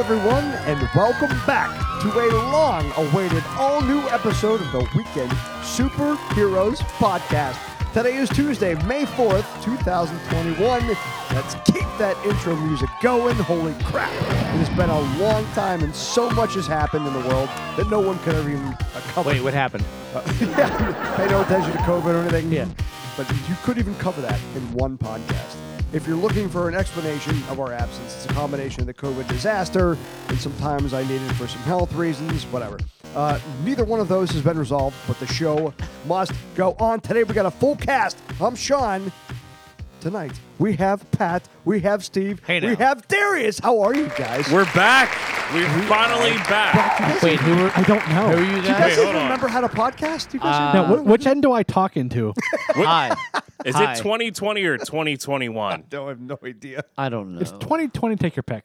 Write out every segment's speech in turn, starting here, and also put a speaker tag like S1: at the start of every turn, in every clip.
S1: everyone, and welcome back to a long awaited, all new episode of the Weekend Superheroes Podcast. Today is Tuesday, May 4th, 2021. Let's keep that intro music going. Holy crap. It has been a long time, and so much has happened in the world that no one could ever even uh, cover.
S2: Wait, what happened?
S1: yeah, pay no attention to COVID or anything.
S2: Yeah.
S1: But you couldn't even cover that in one podcast. If you're looking for an explanation of our absence, it's a combination of the COVID disaster and sometimes I needed for some health reasons, whatever. Uh, neither one of those has been resolved, but the show must go on. Today we got a full cast. I'm Sean. Tonight we have Pat, we have Steve,
S2: Hey
S1: we have Darius. How are you guys?
S3: We're back. We're finally back.
S2: Wait, who were?
S4: I don't know.
S2: Who are you
S1: Do you guys
S2: guys?
S3: Wait, hold
S1: even
S3: on.
S1: remember how to podcast? Do you guys
S2: Uh,
S4: now,
S1: remember?
S4: wh- which end do I talk into?
S2: Hi.
S3: Is
S2: Hi.
S3: it 2020 or 2021?
S1: no, I have no idea.
S2: I don't know.
S4: It's 2020. Take your pick.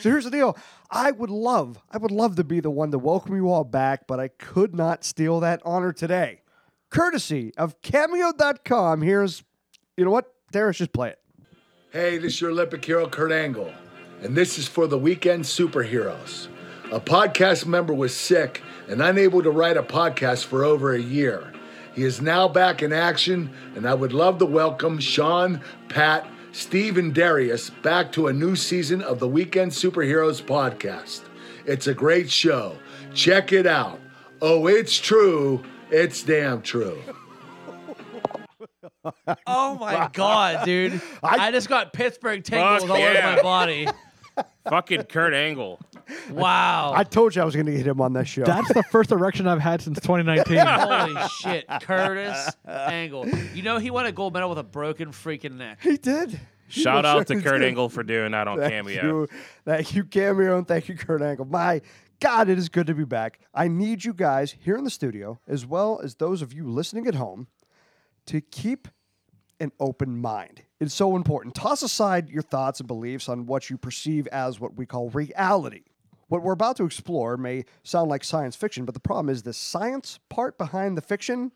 S1: So here's the deal. I would love, I would love to be the one to welcome you all back, but I could not steal that honor today. Courtesy of Cameo.com. Here's, you know what? Darius, just play it.
S5: Hey, this is your Olympic hero, Kurt Angle, and this is for the Weekend Superheroes. A podcast member was sick and unable to write a podcast for over a year. He is now back in action, and I would love to welcome Sean, Pat, Steve, and Darius back to a new season of the Weekend Superheroes podcast. It's a great show. Check it out. Oh, it's true. It's damn true.
S2: Oh my god, dude! I, just got Pittsburgh tingles
S3: Fuck
S2: all over my body.
S3: Fucking Kurt Angle.
S2: Wow.
S1: I told you I was going to get him on this show.
S4: That's the first erection I've had since 2019.
S2: Holy shit, Curtis Angle. You know he won a gold medal with a broken freaking neck.
S1: he did.
S3: Shout
S1: most
S3: out to Kurt
S1: did.
S3: Angle for doing that on
S1: Thank
S3: Cameo.
S1: you. Thank you, Cameo, and thank you, Kurt Angle. My God, it is good to be back. I need you guys here in the studio, as well as those of you listening at home, to keep an open mind. It's so important. Toss aside your thoughts and beliefs on what you perceive as what we call reality. What we're about to explore may sound like science fiction, but the problem is the science part behind the fiction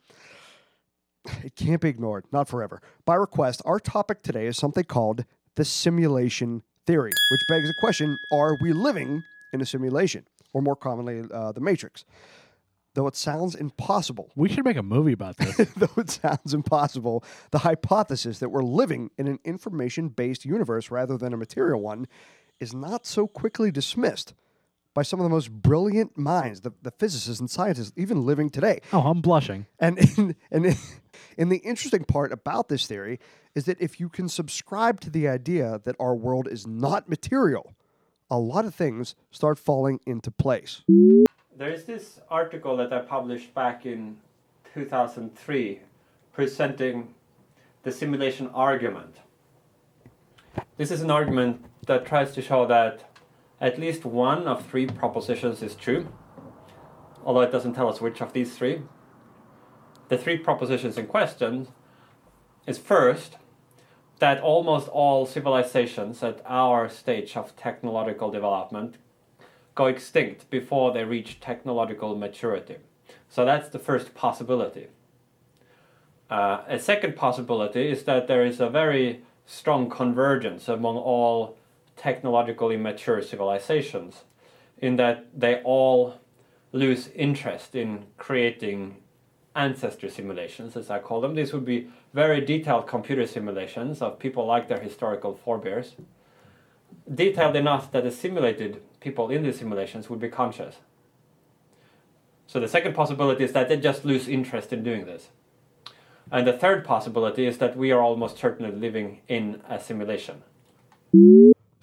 S1: it can't be ignored, not forever. By request, our topic today is something called the simulation theory, which begs the question are we living in a simulation? Or more commonly, uh, the Matrix. Though it sounds impossible,
S4: we should make a movie about this.
S1: though it sounds impossible, the hypothesis that we're living in an information based universe rather than a material one is not so quickly dismissed by some of the most brilliant minds, the, the physicists and scientists, even living today.
S4: Oh, I'm blushing.
S1: And in, and in, and the interesting part about this theory is that if you can subscribe to the idea that our world is not material, a lot of things start falling into place.
S6: There's this article that I published back in 2003 presenting the simulation argument. This is an argument that tries to show that at least one of three propositions is true, although it doesn't tell us which of these three. The three propositions in question is first, that almost all civilizations at our stage of technological development go extinct before they reach technological maturity. So that's the first possibility. Uh, a second possibility is that there is a very strong convergence among all technologically mature civilizations, in that they all lose interest in creating ancestor simulations, as I call them. These would be very detailed computer simulations of people like their historical forebears detailed enough that the simulated people in these simulations would be conscious. So the second possibility is that they just lose interest in doing this. And the third possibility is that we are almost certainly living in a simulation.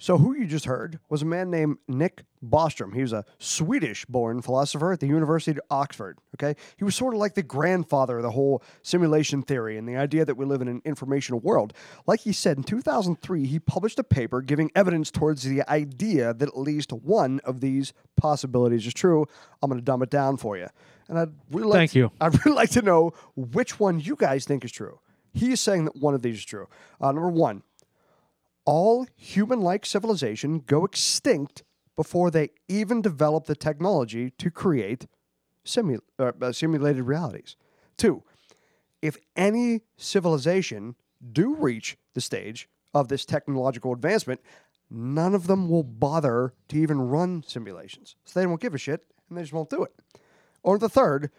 S1: So, who you just heard was a man named Nick Bostrom. He was a Swedish born philosopher at the University of Oxford. Okay. He was sort of like the grandfather of the whole simulation theory and the idea that we live in an informational world. Like he said, in 2003, he published a paper giving evidence towards the idea that at least one of these possibilities is true. I'm going to dumb it down for you. And I'd really like
S4: Thank
S1: to-
S4: you.
S1: I'd really like to know which one you guys think is true. He's saying that one of these is true. Uh, number one, all human like civilization go extinct before they even develop the technology to create simu- uh, uh, simulated realities. Two, if any civilization do reach the stage of this technological advancement, none of them will bother to even run simulations. So they won't give a shit and they just won't do it. Or the third,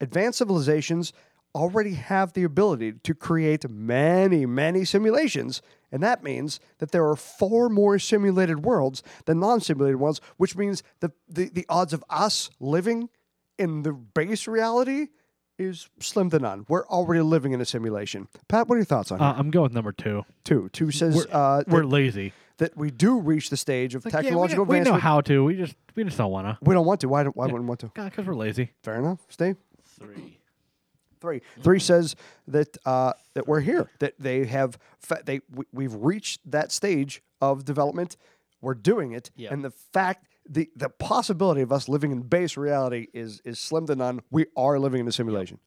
S1: advanced civilizations already have the ability to create many, many simulations. And that means that there are far more simulated worlds than non simulated ones, which means that the, the odds of us living in the base reality is slim to none. We're already living in a simulation. Pat, what are your thoughts on
S4: Uh,
S1: it?
S4: I'm going with number two.
S1: Two. Two says
S4: We're,
S1: uh,
S4: we're
S1: that,
S4: lazy.
S1: that we do reach the stage of
S4: Like, yeah, we
S1: technological
S4: know- we, know how to. We just we just don't want to.
S1: we don't want to. Why, don't, why wouldn't we want to?
S4: Because we're lazy.
S1: Fair enough. Steve?
S2: Three.
S1: Three. Three says that uh, that we're here. That they have fa- they we, we've reached that stage of development. We're doing it,
S2: Yeah.
S1: and the fact the the possibility of us living in base reality is is slim to none. We are living in a simulation.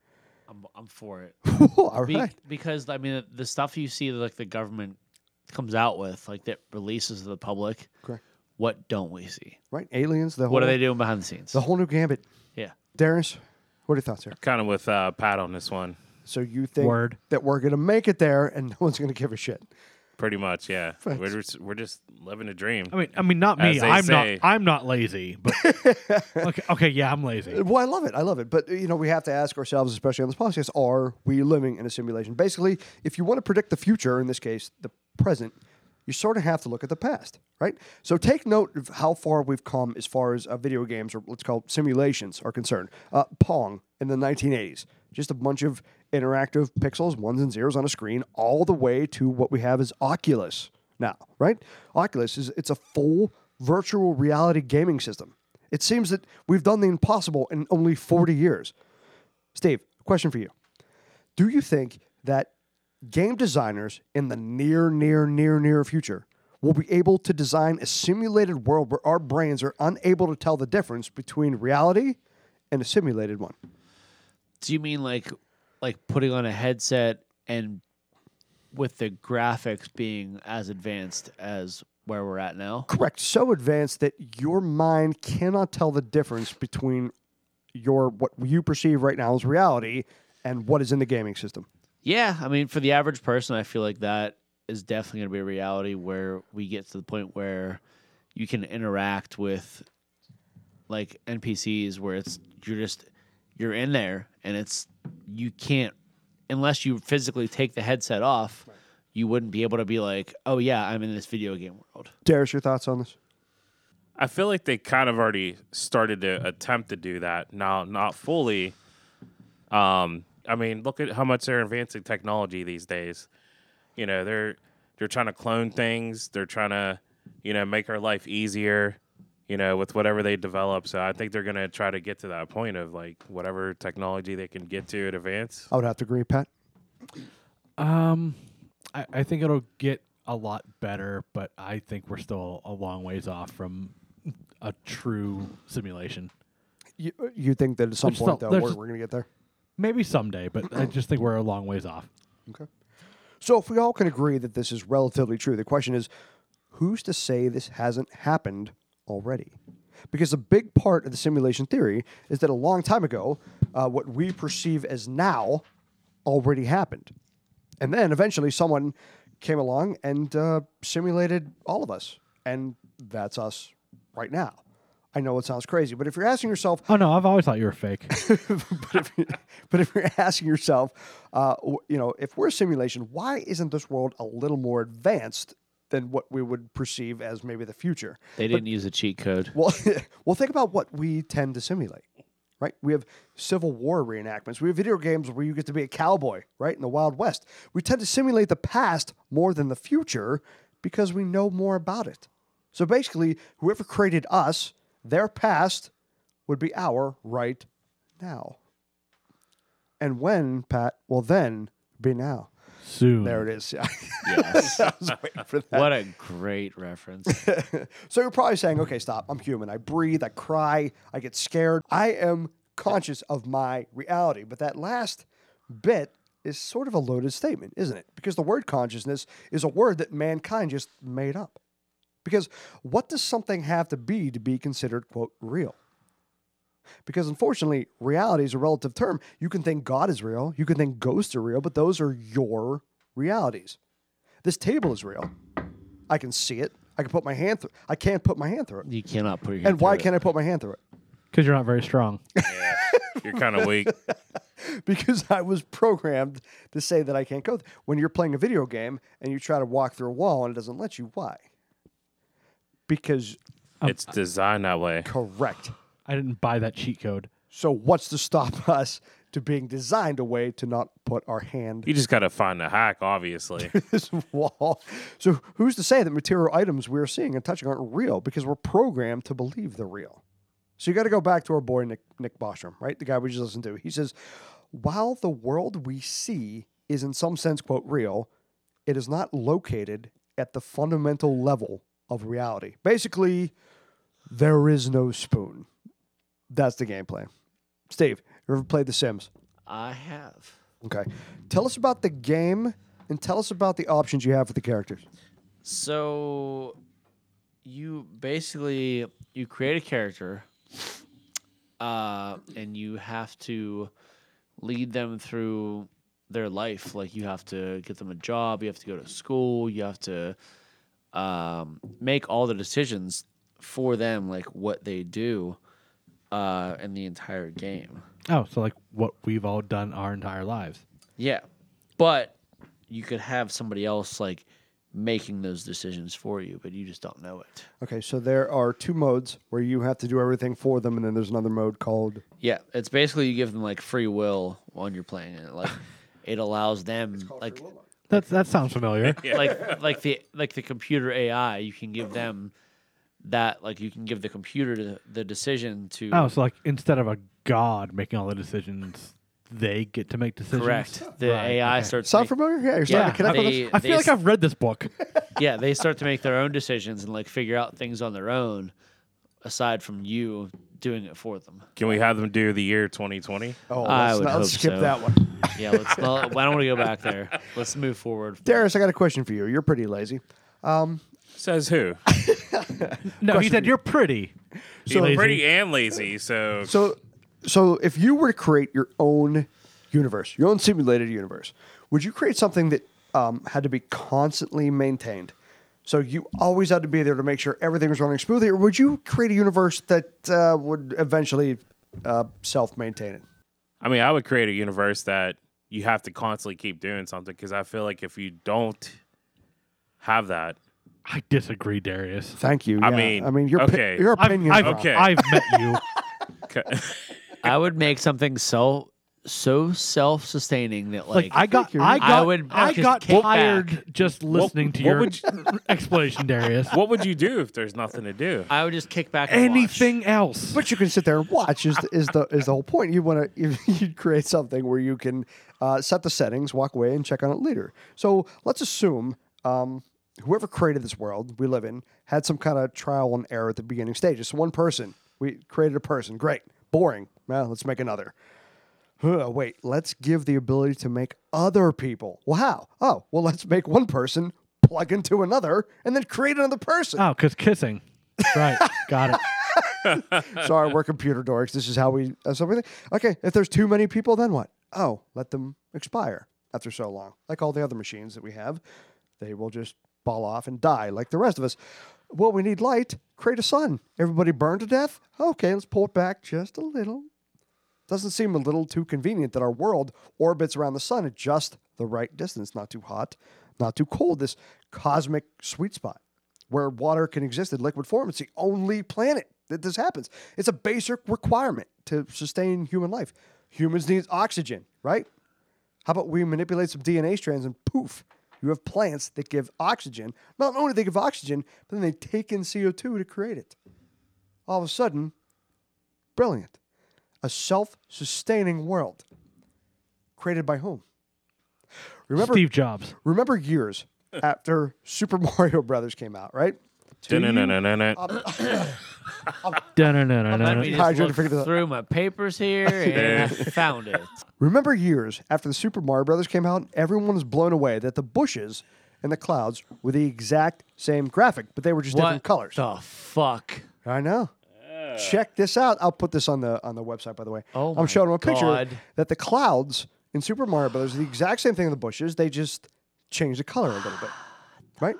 S2: I'm, I'm for it.
S1: All
S2: Be-
S1: right.
S2: Because I mean, the stuff you see, like the government comes out with, like that releases to the public.
S1: Correct.
S2: What don't we see?
S1: Right. Aliens. The whole,
S2: What are they doing behind the scenes?
S1: The whole new gambit.
S2: yeah.
S1: Darius, what are your thoughts here?
S3: Kind of with uh, Pat on this one.
S1: So you think
S4: Word.
S1: that we're gonna make it there, and no one's gonna give a shit?
S3: Pretty much, yeah.
S1: Thanks.
S3: We're just, we're just living a dream.
S4: I mean, I mean, not me.
S3: As they
S4: I'm
S3: say.
S4: not. I'm not lazy. But okay, okay, yeah, I'm lazy.
S1: Well, I love it. I love it. But you know, we have to ask ourselves, especially on this podcast, are we living in a simulation? Basically, if you want to predict the future, in this case, the present, you sort of have to look at the past, right? So take note of how far we've come as far as uh, video games, or let's call simulations, are concerned. Uh, Pong in the 1980s, just a bunch of interactive pixels, ones and zeros on a screen, all the way to what we have is Oculus now, right? Oculus is it's a full virtual reality gaming system. It seems that we've done the impossible in only 40 years. Steve, question for you. Do you think that game designers in the near, near, near, near future will be able to design a simulated world where our brains are unable to tell the difference between reality and a simulated one?
S2: Do you mean like, like putting on a headset and with the graphics being as advanced as where we're at now?
S1: Correct. So advanced that your mind cannot tell the difference between your what you perceive right now as reality and what is in the gaming system.
S2: Yeah, I mean, for the average person, I feel like that is definitely going to be a reality where we get to the point where you can interact with like NPCs, where it's you're just you're in there and it's you can't unless you physically take the headset off. You wouldn't be able to be like, "Oh yeah, I'm in this video game world."
S1: Darius, your thoughts on this?
S3: I feel like they kind of already started to attempt to do that. Now, not fully. Um, I mean, look at how much they're advancing technology these days. You know, they're they're trying to clone things. They're trying to, you know, make our life easier. You know, with whatever they develop. So I think they're gonna try to get to that point of like whatever technology they can get to at advance.
S1: I would have to agree, Pat.
S4: Um, I, I think it'll get a lot better, but I think we're still a long ways off from a true simulation.
S1: You, you think that at some
S4: There's
S1: point,
S4: still-
S1: though,
S4: there's-
S1: we're, we're going to get there?
S4: Maybe someday, but I just think we're a long ways off.
S1: Okay. So if we all can agree that this is relatively true, the question is, who's to say this hasn't happened already? Because a big part of the simulation theory is that a long time ago, uh, what we perceive as now already happened. And then eventually someone came along and uh, simulated all of us. And that's us right now. I know it sounds crazy, but if you're asking yourself,
S4: Oh no, I've always thought you were fake.
S1: but, if, you- but if you're asking yourself, uh, you know, if we're a simulation, why isn't this world a little more advanced than what we would perceive as maybe the future?
S2: They didn't use a cheat code.
S1: Well, well, think about what we tend to simulate, right? We have Civil War reenactments. We have video games where you get to be a cowboy, right, in the Wild West. We tend to simulate the past more than the future because we know more about it. So basically, whoever created us, their past would be our right now. And when, Pat, will then be now.
S4: Soon.
S1: There it is.
S2: Yes.
S1: I was waiting for that.
S2: what a great reference.
S1: So you're probably saying, okay, stop. I'm human. I breathe, I cry, I get scared. I am conscious of my reality. But that last bit is sort of a loaded statement, isn't it? Because the word consciousness is a word that mankind just made up. Because what does something have to be to be considered, quote, real? Because unfortunately, reality is a relative term. You can think God is real, you can think ghosts are real, but those are your realities. This table is real. I can see it, I can put my hand through. I can't put my hand through it.
S2: You cannot put your hand
S1: And why
S2: through
S1: can't I put my hand through it?
S4: Because you're not very strong.
S3: Yeah, you're kind of weak.
S1: because I was programmed to say that I can't go. th- When you're playing a video game and you try to walk through a wall and it doesn't let you, why? Because
S3: It's designed that way.
S1: correct.
S4: I didn't buy that cheat code.
S1: So what's to stop us to being designed a way to not put our hand
S3: You just got to find the hack, obviously.
S1: this wall? So who's to say that material items we're seeing and touching aren't real because we're programmed to believe they're real? So you got to go back to our boy Nick Nick Bostrom, right? The guy we just listened to. He says, while the world we see is in some sense quote real, it is not located at the fundamental level of reality. Basically, there is no spoon. That's the gameplay. Steve, you ever played The Sims?
S2: I have.
S1: Okay. Tell us about the game and tell us about the options you have for the characters.
S2: So you basically you create a character uh and you have to lead them through their life like you have to get them a job you have to go to school you have to um, make all the decisions for them like what they do uh in the entire game
S4: Oh, so like what we've all done our entire lives.
S2: yeah but you could have somebody else like making those decisions for you but you just don't know it
S1: Okay, so there are two modes where you have to do everything for them, and then there's another mode called.
S2: Yeah, it's basically you give them like free will when you're playing it. Like it allows them like
S4: That that sounds familiar.
S2: like like the like the computer AI. You can give them that like you can give the computer the, the decision to
S4: Oh, so like instead of a god making all the decisions, they get to make decisions.
S2: correct. The
S4: Right,
S2: AI
S4: okay.
S2: starts to
S1: Sound
S2: make-
S1: familiar? Yeah, you're
S2: Yeah,
S1: starting to connect with
S2: they-
S1: us.
S4: I feel like I've read this book.
S2: yeah they start to make their own decisions and like figure out things on their own aside from you doing it for them.
S3: Can we have them do the year 2020?
S1: Oh,
S2: I
S1: let's
S2: would
S1: not
S2: hope
S1: skip
S2: so.
S1: that one.
S2: Yeah, let's. not, I don't want to go back there. Let's move forward.
S1: Darius, I got a question for you. You're pretty lazy.
S3: Says who?
S4: No, he said you're pretty.
S3: So
S4: Lazy.
S3: pretty and lazy. So,
S1: So, so if you were to create your own universe, your own simulated universe, would you create something that um, had to be constantly maintained? So you always had to be there to make sure everything was running smoothly, or would you create a universe that uh, would eventually uh, self-maintain it?
S3: I mean, I would create a universe that you have to constantly keep doing something because I feel like if you don't have that,
S4: I disagree, Darius.
S1: Thank you.
S3: I
S1: yeah.
S3: mean,
S1: I mean, your pi-
S3: okay.
S1: your
S4: I've,
S1: opinion.
S4: I've,
S3: Okay.
S4: I've met you.
S3: ca-
S2: I would make something so so self-sustaining that
S4: Like
S2: like,
S4: I got,
S1: figured.
S4: I
S2: I
S4: got,
S2: would
S4: I
S2: just
S4: got
S2: kick
S4: tired
S2: back.
S4: just listening to
S3: what
S4: your
S3: would
S4: explanation, Darius.
S3: what would you do if there's nothing to do?
S2: I would just kick back. And watch.
S4: Anything else?
S1: But you can sit there and watch. Is the, is the is the whole point? You want to you, you create something where you can uh, set the settings, walk away, and check on it later. So let's assume um, whoever created this world we live in had some kind of trial and error at the beginning stages. So one person, we created a person. Great, boring. Well, let's make another. Huh, wait, let's give the ability to make other people. Well, how? Oh, well, let's make one person plug into another and then create another person.
S4: Oh, because kissing. Right. got it.
S1: Sorry, we're computer dorks. This is how we uh, that's everything. Okay, if there's too many people, then what? Oh, let them expire after so long. Like all the other machines that we have, they will just fall off and die like the rest of us. Well, we need light. Create a sun. Everybody burn to death. Okay, let's pull it back just a little. Doesn't seem a little too convenient that our world orbits around the sun at just the right distance, not too hot, not too cold. This cosmic sweet spot where water can exist in liquid form. It's the only planet that this happens. It's a basic requirement to sustain human life. Humans need oxygen, right? How about we manipulate some DNA strands and poof, you have plants that give oxygen. Not only do they give oxygen, but then they take in CO2 to create it. All of a sudden, brilliant. A self sustaining world. Created by whom? Remember,
S4: Steve Jobs.
S1: remember years after Super Mario Brothers came out, right?
S3: Dun-dun-dun-dun-dun.
S4: Dun-dun-dun-dun-dun.
S2: Let me
S1: How'd
S2: just
S1: you
S2: look
S1: figure that out?
S2: through my papers here and I found it.
S1: Remember years after the Super Mario Brothers came out, everyone was blown away that the bushes and the clouds were the exact same graphic, but they were just different
S2: What
S1: colors.
S2: the fuck?
S1: I know. Check this out. I'll put this on the on the website, by the way.
S2: Oh
S1: I'm showing them a picture
S2: God.
S1: that the clouds in Super Mario Brothers are the exact same thing in the bushes. They just change the color a little bit, right?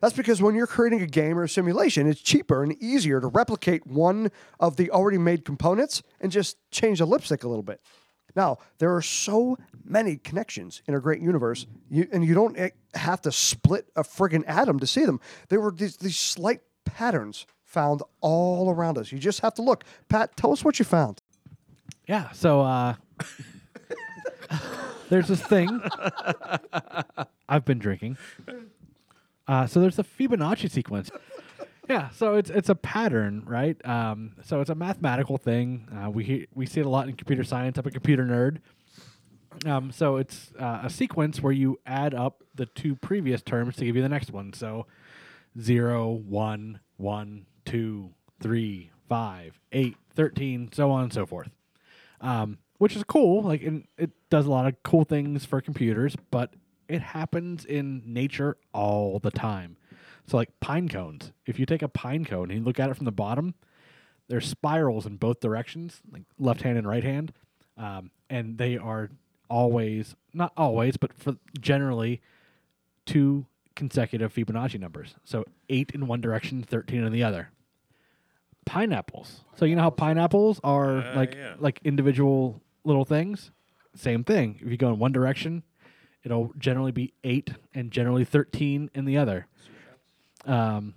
S1: That's because when you're creating a game or a simulation, it's cheaper and easier to replicate one of the already made components and just change the lipstick a little bit. Now, there are so many connections in a great universe, you, and you don't eh, have to split a friggin' atom to see them. There were these, these slight patterns found all around us. You just have to look. Pat, tell us what you found.
S4: Yeah. So uh, there's this thing I've been drinking. Uh, so there's a Fibonacci sequence. Yeah. So it's it's a pattern, right? Um, so it's a mathematical thing. Uh, we we see it a lot in computer science. I'm a computer nerd. Um, so it's uh, a sequence where you add up the two previous terms to give you the next one. So zero, one, one, two, three, five, eight, thirteen, so on and so forth um, which is cool. Like, and it does a lot of cool things for computers, but it happens in nature all the time. So, like pine cones. If you take a pine cone and you look at it from the bottom, there's spirals in both directions, like left hand and right hand, um, and they are always not always, but for generally two consecutive Fibonacci numbers. So eight in one direction, thirteen in the other pineapples. So you know how pineapples are
S3: Uh,
S4: like
S3: yeah.
S4: like individual little things. Same thing. If you go in one direction, it'll generally be eight and generally thirteen in the other. Um,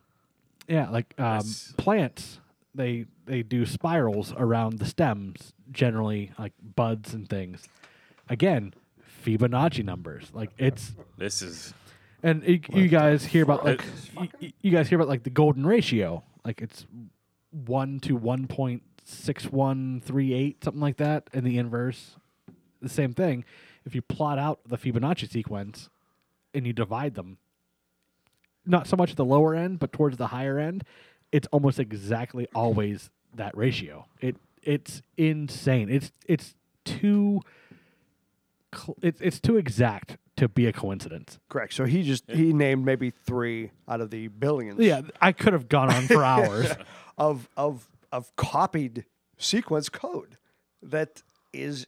S4: yeah, like um,
S3: Yes.
S4: plants. They they do spirals around the stems, generally like buds and things. Again, Fibonacci numbers. Like it's
S3: This is
S4: and you, you guys hear about like you, you guys hear about like the golden ratio, like it's one to one point six one three eight, something like that, and the inverse, the same thing. If you plot out the Fibonacci sequence and you divide them, not so much at the lower end, but towards the higher end, it's almost exactly always that ratio. It it's insane. It's it's too cl- it's it's too exact to be a coincidence.
S1: Correct. So he just he named maybe three out of the billions.
S4: Yeah, I could have gone on for hours.
S1: of of of copied sequence code that is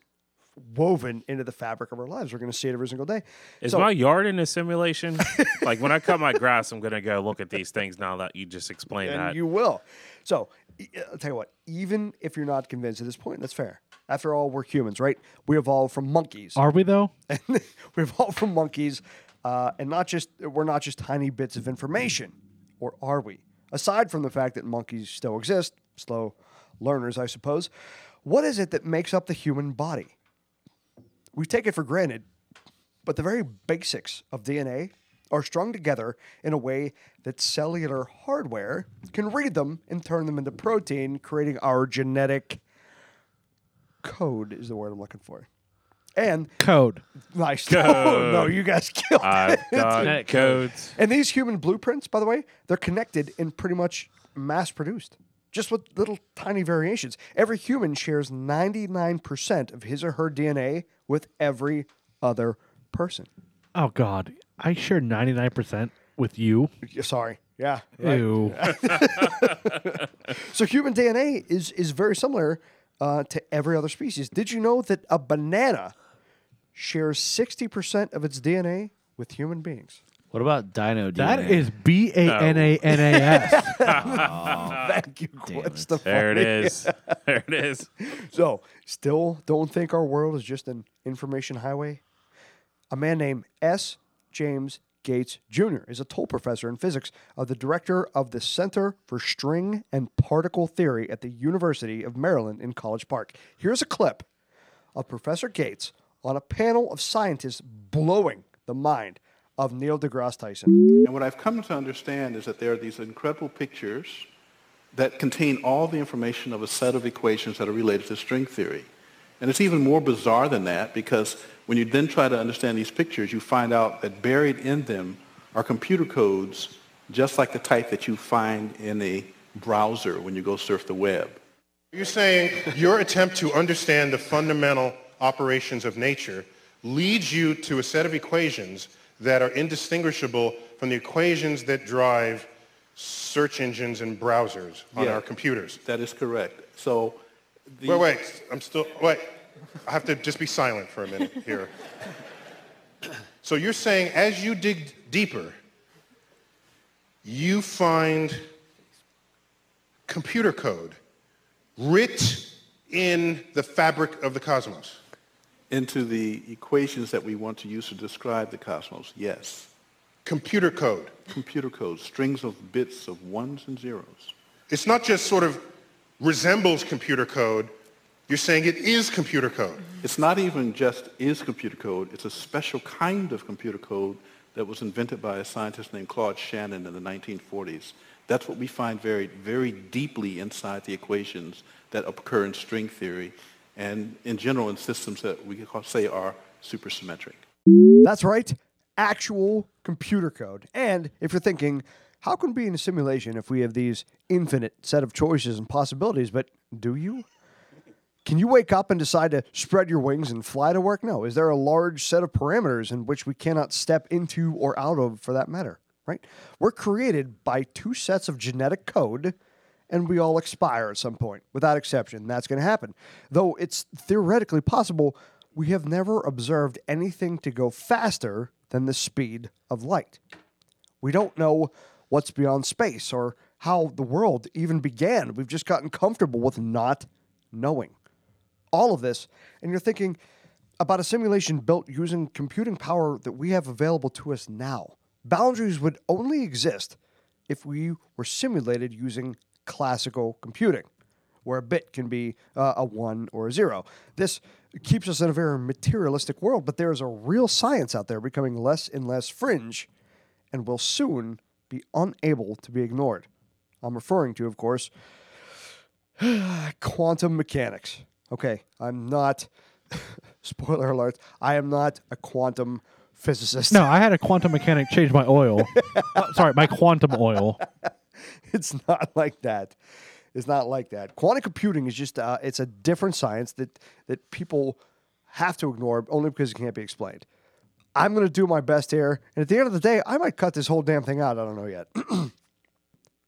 S1: woven into the fabric of our lives. We're going to see it every single day.
S3: Is
S1: So-
S3: my yard in a simulation? like when I cut my grass, I'm gonna go look at these things now that you just explained
S1: and
S3: that.
S1: you will. So uh, I'll tell you what. Even if you're not convinced at this point, that's fair. After all, we're humans, right? We evolved from monkeys.
S4: Are we though?
S1: we evolved from monkeys, uh, and not just we're not just tiny bits of information, or are we? Aside from the fact that monkeys still exist, slow learners, I suppose. What is it that makes up the human body? We take it for granted, but the very basics of DNA are strung together in a way that cellular hardware can read them and turn them into protein, creating our genetic code, is the word I'm looking for. And
S4: Code.
S1: nice. Oh, no, you guys killed
S3: I've
S1: it.
S3: got
S2: Genetic
S3: codes.
S1: And these human blueprints, by the way, they're connected and pretty much mass produced, just with little tiny variations. Every human shares 99% of his or her DNA with every other person.
S4: Oh God, I share ninety nine percent with you.
S1: Yeah, Sorry. Yeah. right.
S4: Ew.
S1: So human DNA is is very similar uh, to every other species. Did you know that a banana shares 60% of its DNA with human beings?
S2: What about Dino DNA?
S4: That is B A N A N A S.
S1: Thank you.
S2: damn
S1: What's
S2: it.
S1: the
S3: There it
S1: funny-
S3: is. there it is.
S1: So, still don't think our world is just an information highway? A man named S. James Gates Jr. is a Toll professor in physics of the director of the Center for String and Particle Theory at the University of Maryland in College Park. Here's a clip of Professor Gates on a panel of scientists blowing the mind of Neil deGrasse Tyson.
S7: And what I've come to understand is that there are these incredible pictures that contain all the information of a set of equations that are related to string theory. And it's even more bizarre than that because when you then try to understand these pictures, you find out that buried in them are computer codes just like the type that you find in a browser when you go surf the web.
S8: You're saying your attempt to understand the fundamental operations of nature leads you to a set of equations that are indistinguishable from the equations that drive search engines and browsers on
S7: Yeah.
S8: our computers.
S7: That is correct. So the,
S8: Wait, wait, I'm still, wait. I have to just be silent for a minute here. So you're saying as you dig deeper, you find computer code writ in the fabric of the cosmos.
S7: Into the equations that we want to use to describe the cosmos, yes.
S8: Computer code.
S7: Computer code, strings of bits of ones and zeros.
S8: It's not just sort of resembles computer code. You're saying it is computer code.
S7: It's not even just is computer code, it's a special kind of computer code that was invented by a scientist named Claude Shannon in the 1940s. That's what we find very, very deeply inside the equations that occur in string theory and in general in systems that we could say are supersymmetric.
S1: That's right, actual computer code. And if you're thinking, how can be in a simulation if we have these infinite set of choices and possibilities? But do you? Can you wake up and decide to spread your wings and fly to work? No. Is there a large set of parameters in which we cannot step into or out of for that matter? Right? We're created by two sets of genetic code and we all expire at some point without exception. That's going to happen. Though it's theoretically possible, we have never observed anything to go faster than the speed of light. We don't know what's beyond space or how the world even began. We've just gotten comfortable with not knowing all of this, and you're thinking about a simulation built using computing power that we have available to us now. Boundaries would only exist if we were simulated using classical computing, where a bit can be uh, a one or a zero. This keeps us in a very materialistic world, but there is a real science out there becoming less and less fringe and will soon be unable to be ignored. I'm referring to, of course, quantum mechanics. Okay, I'm not, spoiler alert, I am not a quantum physicist.
S4: No, I had a quantum mechanic change my oil. Uh, sorry, my quantum oil.
S1: it's not like that. It's not like that. Quantum computing is just uh, it's a different science that that people have to ignore only because it can't be explained. I'm going to do my best here, and at the end of the day, I might cut this whole damn thing out. I don't know yet.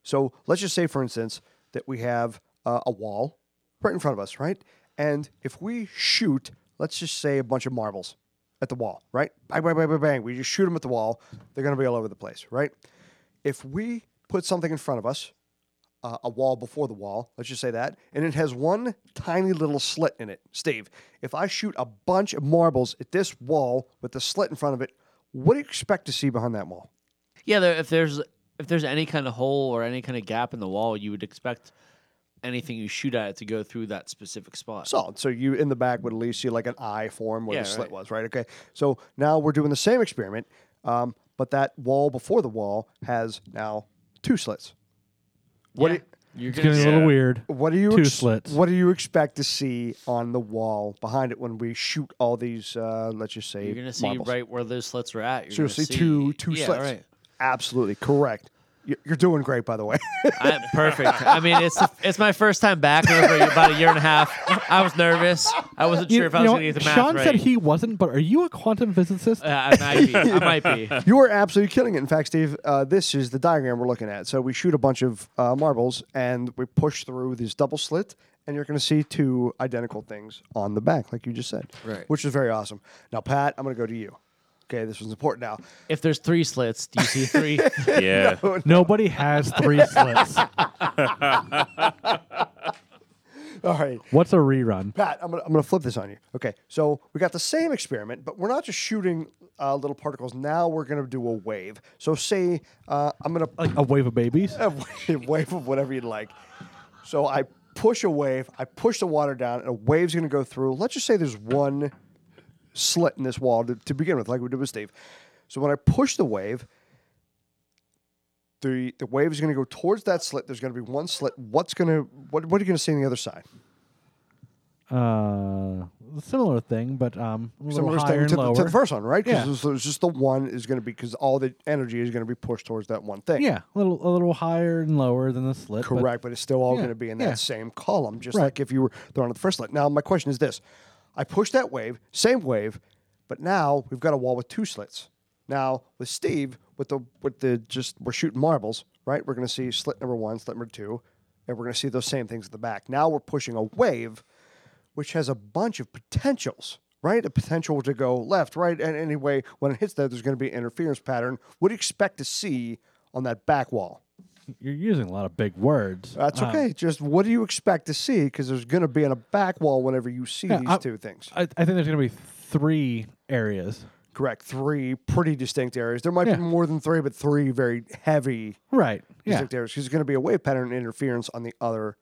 S1: so let's just say, for instance, that we have uh, a wall right in front of us, right? And if we shoot, let's just say a bunch of marbles at the wall, right? Bang, bang, bang, bang, bang. We just shoot them at the wall. They're going to be all over the place, right? If we put something in front of us, uh, a wall before the wall, let's just say that, and it has one tiny little slit in it. Steve, if I shoot a bunch of marbles at this wall with the slit in front of it, what do you expect to see behind that wall?
S2: Yeah, there, if there's if there's any kind of hole or any kind of gap in the wall, you would expect anything you shoot at it to go through that specific spot.
S1: Solid. So you in the back would at least see like an eye form where
S2: Yeah,
S1: the slit
S2: right.
S1: was, right? Okay. So now we're doing the same experiment, um, but that wall before the wall has now two slits. What
S2: Yeah.
S1: do
S2: You're
S4: It's getting a
S2: see-
S4: little weird.
S1: what do you
S4: Two slits.
S1: What do you expect to see on the wall behind it when we shoot all these? Uh, let's just say
S2: You're gonna see
S1: marbles?
S2: right where those slits are at. You're
S1: So you'll
S2: gonna
S1: see two two
S2: yeah,
S1: slits.
S2: Right.
S1: Absolutely correct. You- You're doing great, by the way.
S2: I, perfect. I mean, it's it's my first time back over about a year and a half. I was nervous. I wasn't
S4: You-
S2: sure if I was going to get
S4: what?
S2: the math
S4: Sean
S2: right.
S4: said he wasn't, but are you a quantum physicist?
S2: Uh, I might be. I might be.
S1: You are absolutely killing it. In fact, Steve, uh, this is the diagram we're looking at. So we shoot a bunch of uh, marbles and we push through this double slit, and you're going to see two identical things on the back, like you just said.
S2: Right.
S1: Which is very awesome. Now, Pat, I'm going to go to you. Okay, this was important now.
S2: If there's three slits, do you see three?
S3: Yeah.
S4: Nobody has three slits.
S1: All right.
S4: What's a rerun?
S1: Pat, I'm gonna, I'm gonna flip this on you. Okay, so we got the same experiment, but we're not just shooting uh, little particles. Now we're gonna do a wave. So say uh, I'm gonna
S4: Like a wave of babies?
S1: a wave, wave of whatever you'd like. So I push a wave, I push the water down, and a wave's going to go through. Let's just say there's one slit in this wall to, to begin with, like we did with Steve. So when I push the wave, the the wave is going to go towards that slit. There's going to be one slit. What's going to what what are you going to see on the other side?
S4: Uh, similar thing, but um, a little
S1: Similar
S4: higher
S1: thing
S4: and
S1: to the,
S4: lower.
S1: to the first one, right?
S4: Yeah.
S1: Because it's just the one is going to be because all the energy is going to be pushed towards that one thing.
S4: Yeah, a little a little higher and lower than the slit.
S1: Correct, but, it's still all
S4: Yeah,
S1: going to be in that
S4: yeah.
S1: same column, just
S4: Right.
S1: like if you were throwing at the first slit. Now, my question is this: I push that wave, same wave, but now we've got a wall with two slits. Now with Steve, with the with the just we're shooting marbles, right? We're going to see slit number one, slit number two, and we're going to see those same things at the back. Now we're pushing a wave, which has a bunch of potentials. Right, a potential to go left, right, and anyway, when it hits there, there's going to be an interference pattern. What do you expect to see on that back wall.
S4: You're using a lot of big words.
S1: That's
S4: Um,
S1: okay. Just what do you expect to see? Because there's going to be on a back wall whenever you see
S4: Yeah,
S1: these
S4: I-
S1: two things.
S4: I, I think there's going to be three areas.
S1: Correct. Three pretty distinct areas. There might
S4: Yeah.
S1: be more than three, but three very heavy
S4: Right. Yeah.
S1: areas. Because there's going to be a wave pattern interference on the other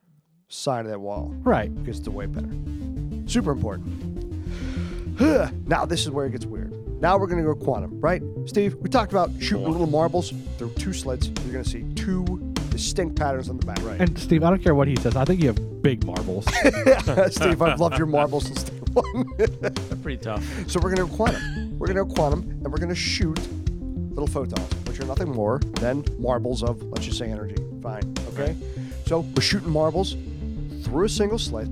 S1: side of that wall.
S4: Right.
S1: Because it's a wave pattern. Super important. now this is where it gets weird. Now we're going to go quantum, right? Steve, we talked about shooting little marbles through two slits. You're going to see two distinct patterns on the back. Right.
S4: And Steve, I don't care what he says. I think you have big marbles.
S1: Steve, I've loved your marbles since day one.
S2: They're pretty tough.
S1: So we're going to go quantum. We're going to go quantum, and we're going to shoot little photons, which are nothing more than marbles of, let's just say, energy. Fine. Okay. So we're shooting marbles through a single slit,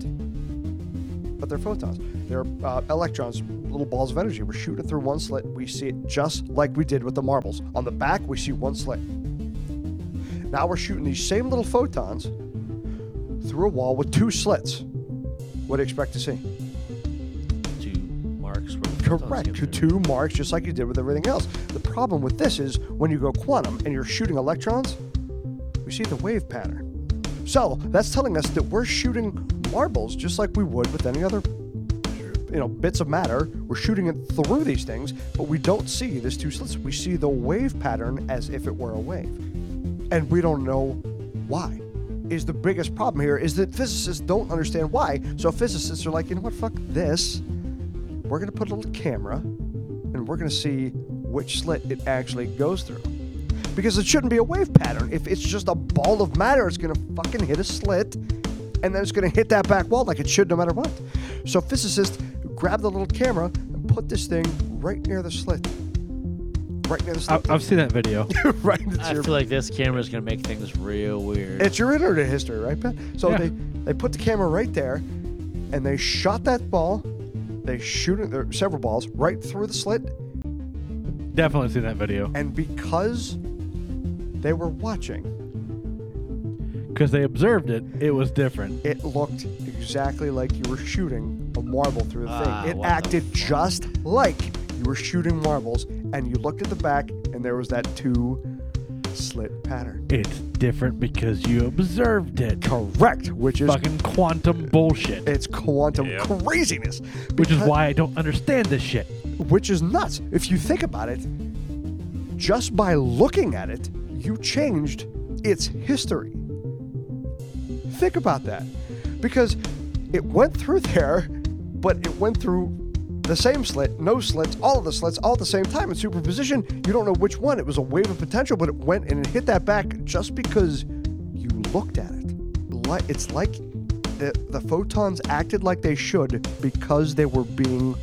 S1: but they're photons. They're uh, electrons, little balls of energy. We're shooting through one slit. We see it just like we did with the marbles. On the back, we see one slit. Now we're shooting these same little photons through a wall with two slits. What do you expect to see?
S2: Two marks. where the photons
S1: Correct.
S2: get
S1: To
S2: through.
S1: two marks, just like you did with everything else. The problem with this is when you go quantum and you're shooting electrons, we see the wave pattern. So that's telling us that we're shooting marbles just like we would with any other you know bits of matter. We're shooting it through these things, but we don't see these two slits. We see the wave pattern as if it were a wave. And we don't know why. Is the biggest problem here is that physicists don't understand why. So physicists are like, you know what, fuck this we're going to put a little camera and we're going to see which slit it actually goes through. Because it shouldn't be a wave pattern. If it's just a ball of matter, it's going to fucking hit a slit and then it's going to hit that back wall like it should no matter what. So physicists grab the little camera and put this thing right near the slit. Right near the
S4: I, I've seen that video.
S1: right. It's
S2: I
S1: your,
S2: feel like this camera is gonna make things real weird.
S1: it's your internet history, right, Pat? So
S4: Yeah.
S1: they, they put the camera right there and they shot that ball. They shoot it, there are several balls right through the slit
S4: Definitely seen that video
S1: And because they were watching,
S4: because they observed it. It was different.
S1: it looked exactly like you were shooting a marble through the
S2: Ah,
S1: thing. It
S2: what the
S1: acted just like you were shooting marbles, and you looked at the back, and there was that two slit pattern.
S4: It's different because you observed it.
S1: Correct, which is
S4: Fucking quantum bullshit.
S1: it's quantum
S3: Yep.
S1: craziness.
S4: which is why I don't understand this shit.
S1: which is nuts. If you think about it, just by looking at it, you changed its history. Think about that. Because it went through there, but it went through the same slit, no slits, all of the slits, all at the same time in superposition. You don't know which one. It was a wave of potential, but it went and it hit that back just because you looked at it. It's like the, the photons acted like they should because they were being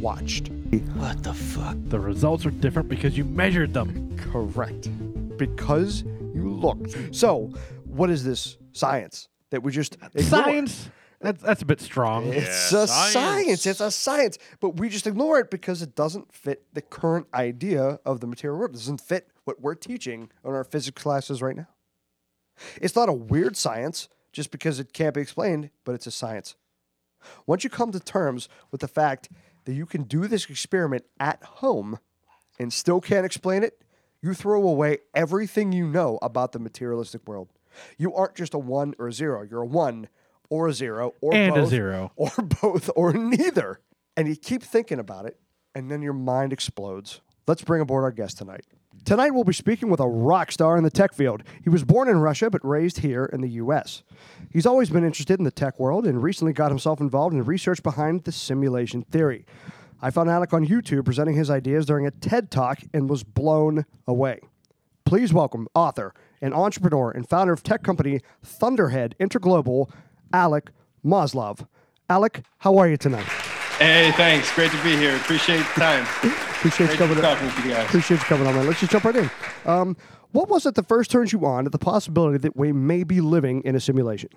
S1: watched.
S2: what the fuck?
S4: The results are different because you measured them.
S1: Correct. Because you looked. So, what is this science that we just ignore?
S4: Science. That's that's a bit strong.
S1: It's
S3: Yeah,
S1: a science.
S3: science.
S1: It's a science. But we just ignore it because it doesn't fit the current idea of the material world. It doesn't fit what we're teaching on our physics classes right now. It's not a weird science just because it can't be explained, but it's a science. Once you come to terms with the fact that you can do this experiment at home and still can't explain it, you throw away everything you know about the materialistic world. You aren't just a one or a zero. You're a one or a zero or
S4: And a
S1: both,
S4: zero.
S1: or both or neither. And you keep thinking about it, and then your mind explodes. Let's bring aboard our guest tonight. Tonight, we'll be speaking with a rock star in the tech field. He was born in Russia but raised here in the U.S. He's always been interested in the tech world and recently got himself involved in research behind the simulation theory. I found Alec on YouTube presenting his ideas during a TED Talk and was blown away. Please welcome author and entrepreneur and founder of tech company Thunderhead Interglobal, Alec Moslov. Alec, how are you tonight?
S9: Hey, thanks. Great to be here. Appreciate the time.
S1: Appreciate you coming
S9: to
S1: on.
S9: talking with you guys.
S1: Appreciate you coming on, man. Let's just jump right in. Um, what was it that first turned you on to the possibility that we may be living in a simulation?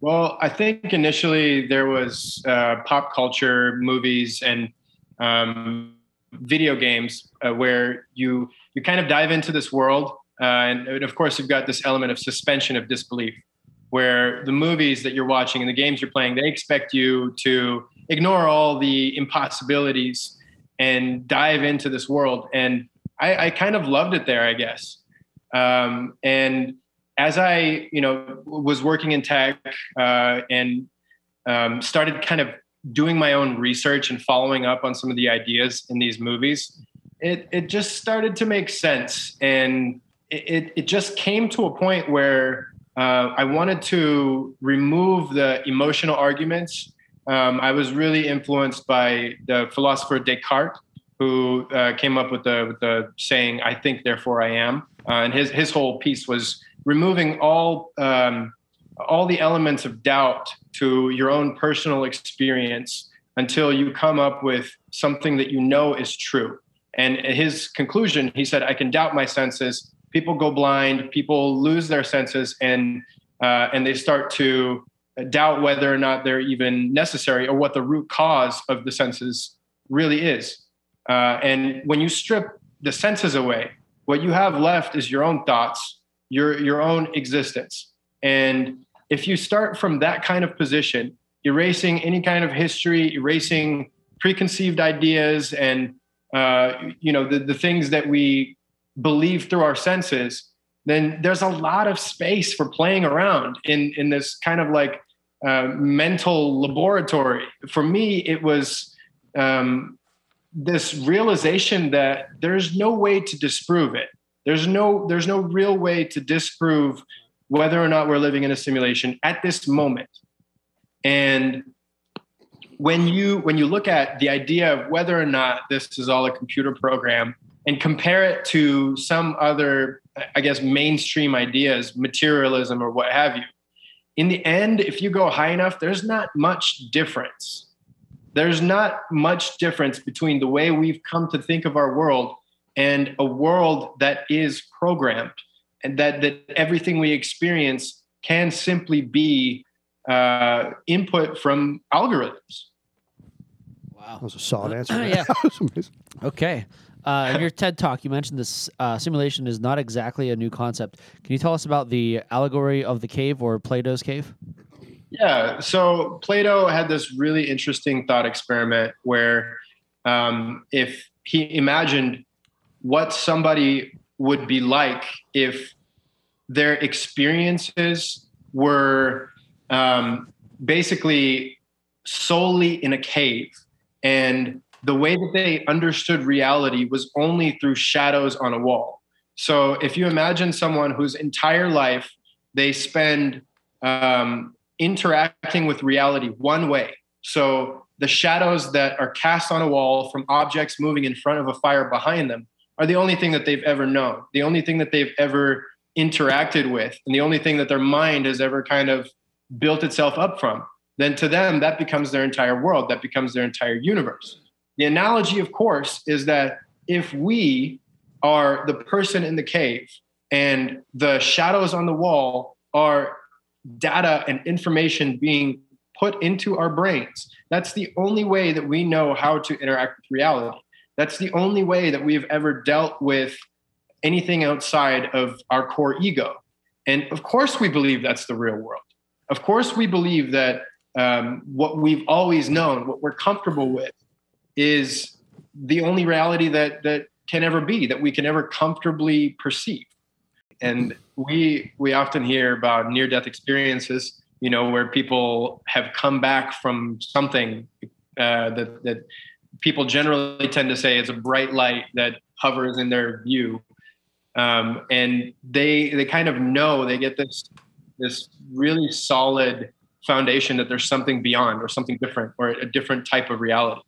S9: Well, I think initially there was uh, pop culture, movies, and um, video games uh, where you you kind of dive into this world, uh, and, and of course you've got this element of suspension of disbelief, where the movies that you're watching and the games you're playing, they expect you to ignore all the impossibilities and dive into this world. And I, I kind of loved it there, I guess. Um, and as I, you know, was working in tech uh, and um, started kind of doing my own research and following up on some of the ideas in these movies, it it just started to make sense, and it it just came to a point where uh, I wanted to remove the emotional arguments. Um, I was really influenced by the philosopher Descartes, who uh, came up with the with the saying "I think, therefore I am," uh, and his his whole piece was removing all um, all the elements of doubt to your own personal experience until you come up with something that you know is true. And his conclusion, he said, I can doubt my senses. People go blind, people lose their senses, and uh, and they start to doubt whether or not they're even necessary or what the root cause of the senses really is. Uh, and when you strip the senses away, what you have left is your own thoughts, your your own existence. And if you start from that kind of position, erasing any kind of history, erasing preconceived ideas and uh, you know the, the things that we believe through our senses then there's a lot of space for playing around in in this kind of like uh, mental laboratory. For me it was um, this realization that there's no way to disprove it. There's no there's no real way to disprove whether or not we're living in a simulation at this moment. And when you when you look at the idea of whether or not this is all a computer program and compare it to some other i guess mainstream ideas materialism or what have you in the end if you go high enough there's not much difference there's not much difference between the way we've come to think of our world and a world that is programmed and that that everything we experience can simply be uh, input from algorithms
S2: Wow.
S1: That was a solid answer.
S2: Yeah.
S1: That was amazing.
S2: Okay. Uh, in your TED talk, you mentioned this uh, simulation is not exactly a new concept. Can you tell us about the allegory of the cave or Plato's cave?
S9: Yeah. So Plato had this really interesting thought experiment where um, if he imagined what somebody would be like if their experiences were um, basically solely in a cave and the way that they understood reality was only through shadows on a wall. So if you imagine someone whose entire life they spend um, interacting with reality one way. So the shadows that are cast on a wall from objects moving in front of a fire behind them are the only thing that they've ever known, the only thing that they've ever interacted with, and the only thing that their mind has ever kind of built itself up from. Then to them, that becomes their entire world, that becomes their entire universe. The analogy, of course, is that if we are the person in the cave and the shadows on the wall are data and information being put into our brains. That's the only way that we know how to interact with reality. That's the only way that we've ever dealt with anything outside of our core ego. And of course, we believe that's the real world. Of course, we believe that um, what we've always known, what we're comfortable with, is the only reality that that can ever be, that we can ever comfortably perceive. And we we often hear about near death experiences you know where people have come back from something uh, that that people generally tend to say is a bright light that hovers in their view. Um, and they they kind of know they get this this really solid foundation that there's something beyond or something different or a different type of reality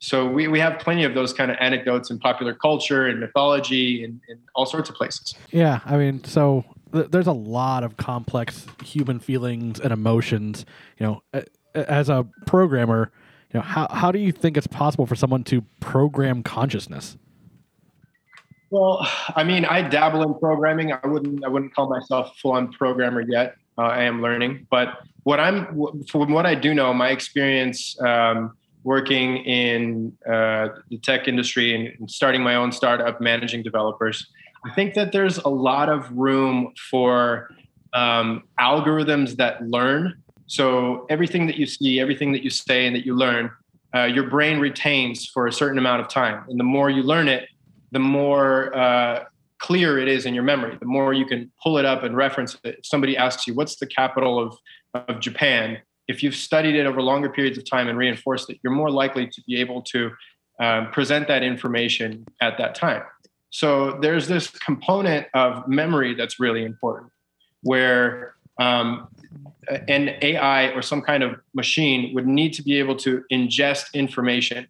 S9: so we, we have plenty of those kind of anecdotes in popular culture and mythology and, and all sorts of places.
S4: Yeah, I mean, so th- there's a lot of complex human feelings and emotions. You know, as a programmer, you know, how how do you think it's possible for someone to program consciousness?
S9: Well, I mean, I dabble in programming. I wouldn't I wouldn't call myself a full on programmer yet. Uh, I am learning, but what I'm from what I do know, my experience. Um, working in uh, the tech industry and, starting my own startup, managing developers, I think that there's a lot of room for um, algorithms that learn. So everything that you see, everything that you say, and that you learn, uh, your brain retains for a certain amount of time. And the more you learn it, the more uh, clear it is in your memory. The more you can pull it up and reference it. If somebody asks you, "What's the capital of of Japan?" If you've studied it over longer periods of time and reinforced it, you're more likely to be able to um, present that information at that time. So there's this component of memory that's really important, where um, an AI or some kind of machine would need to be able to ingest information,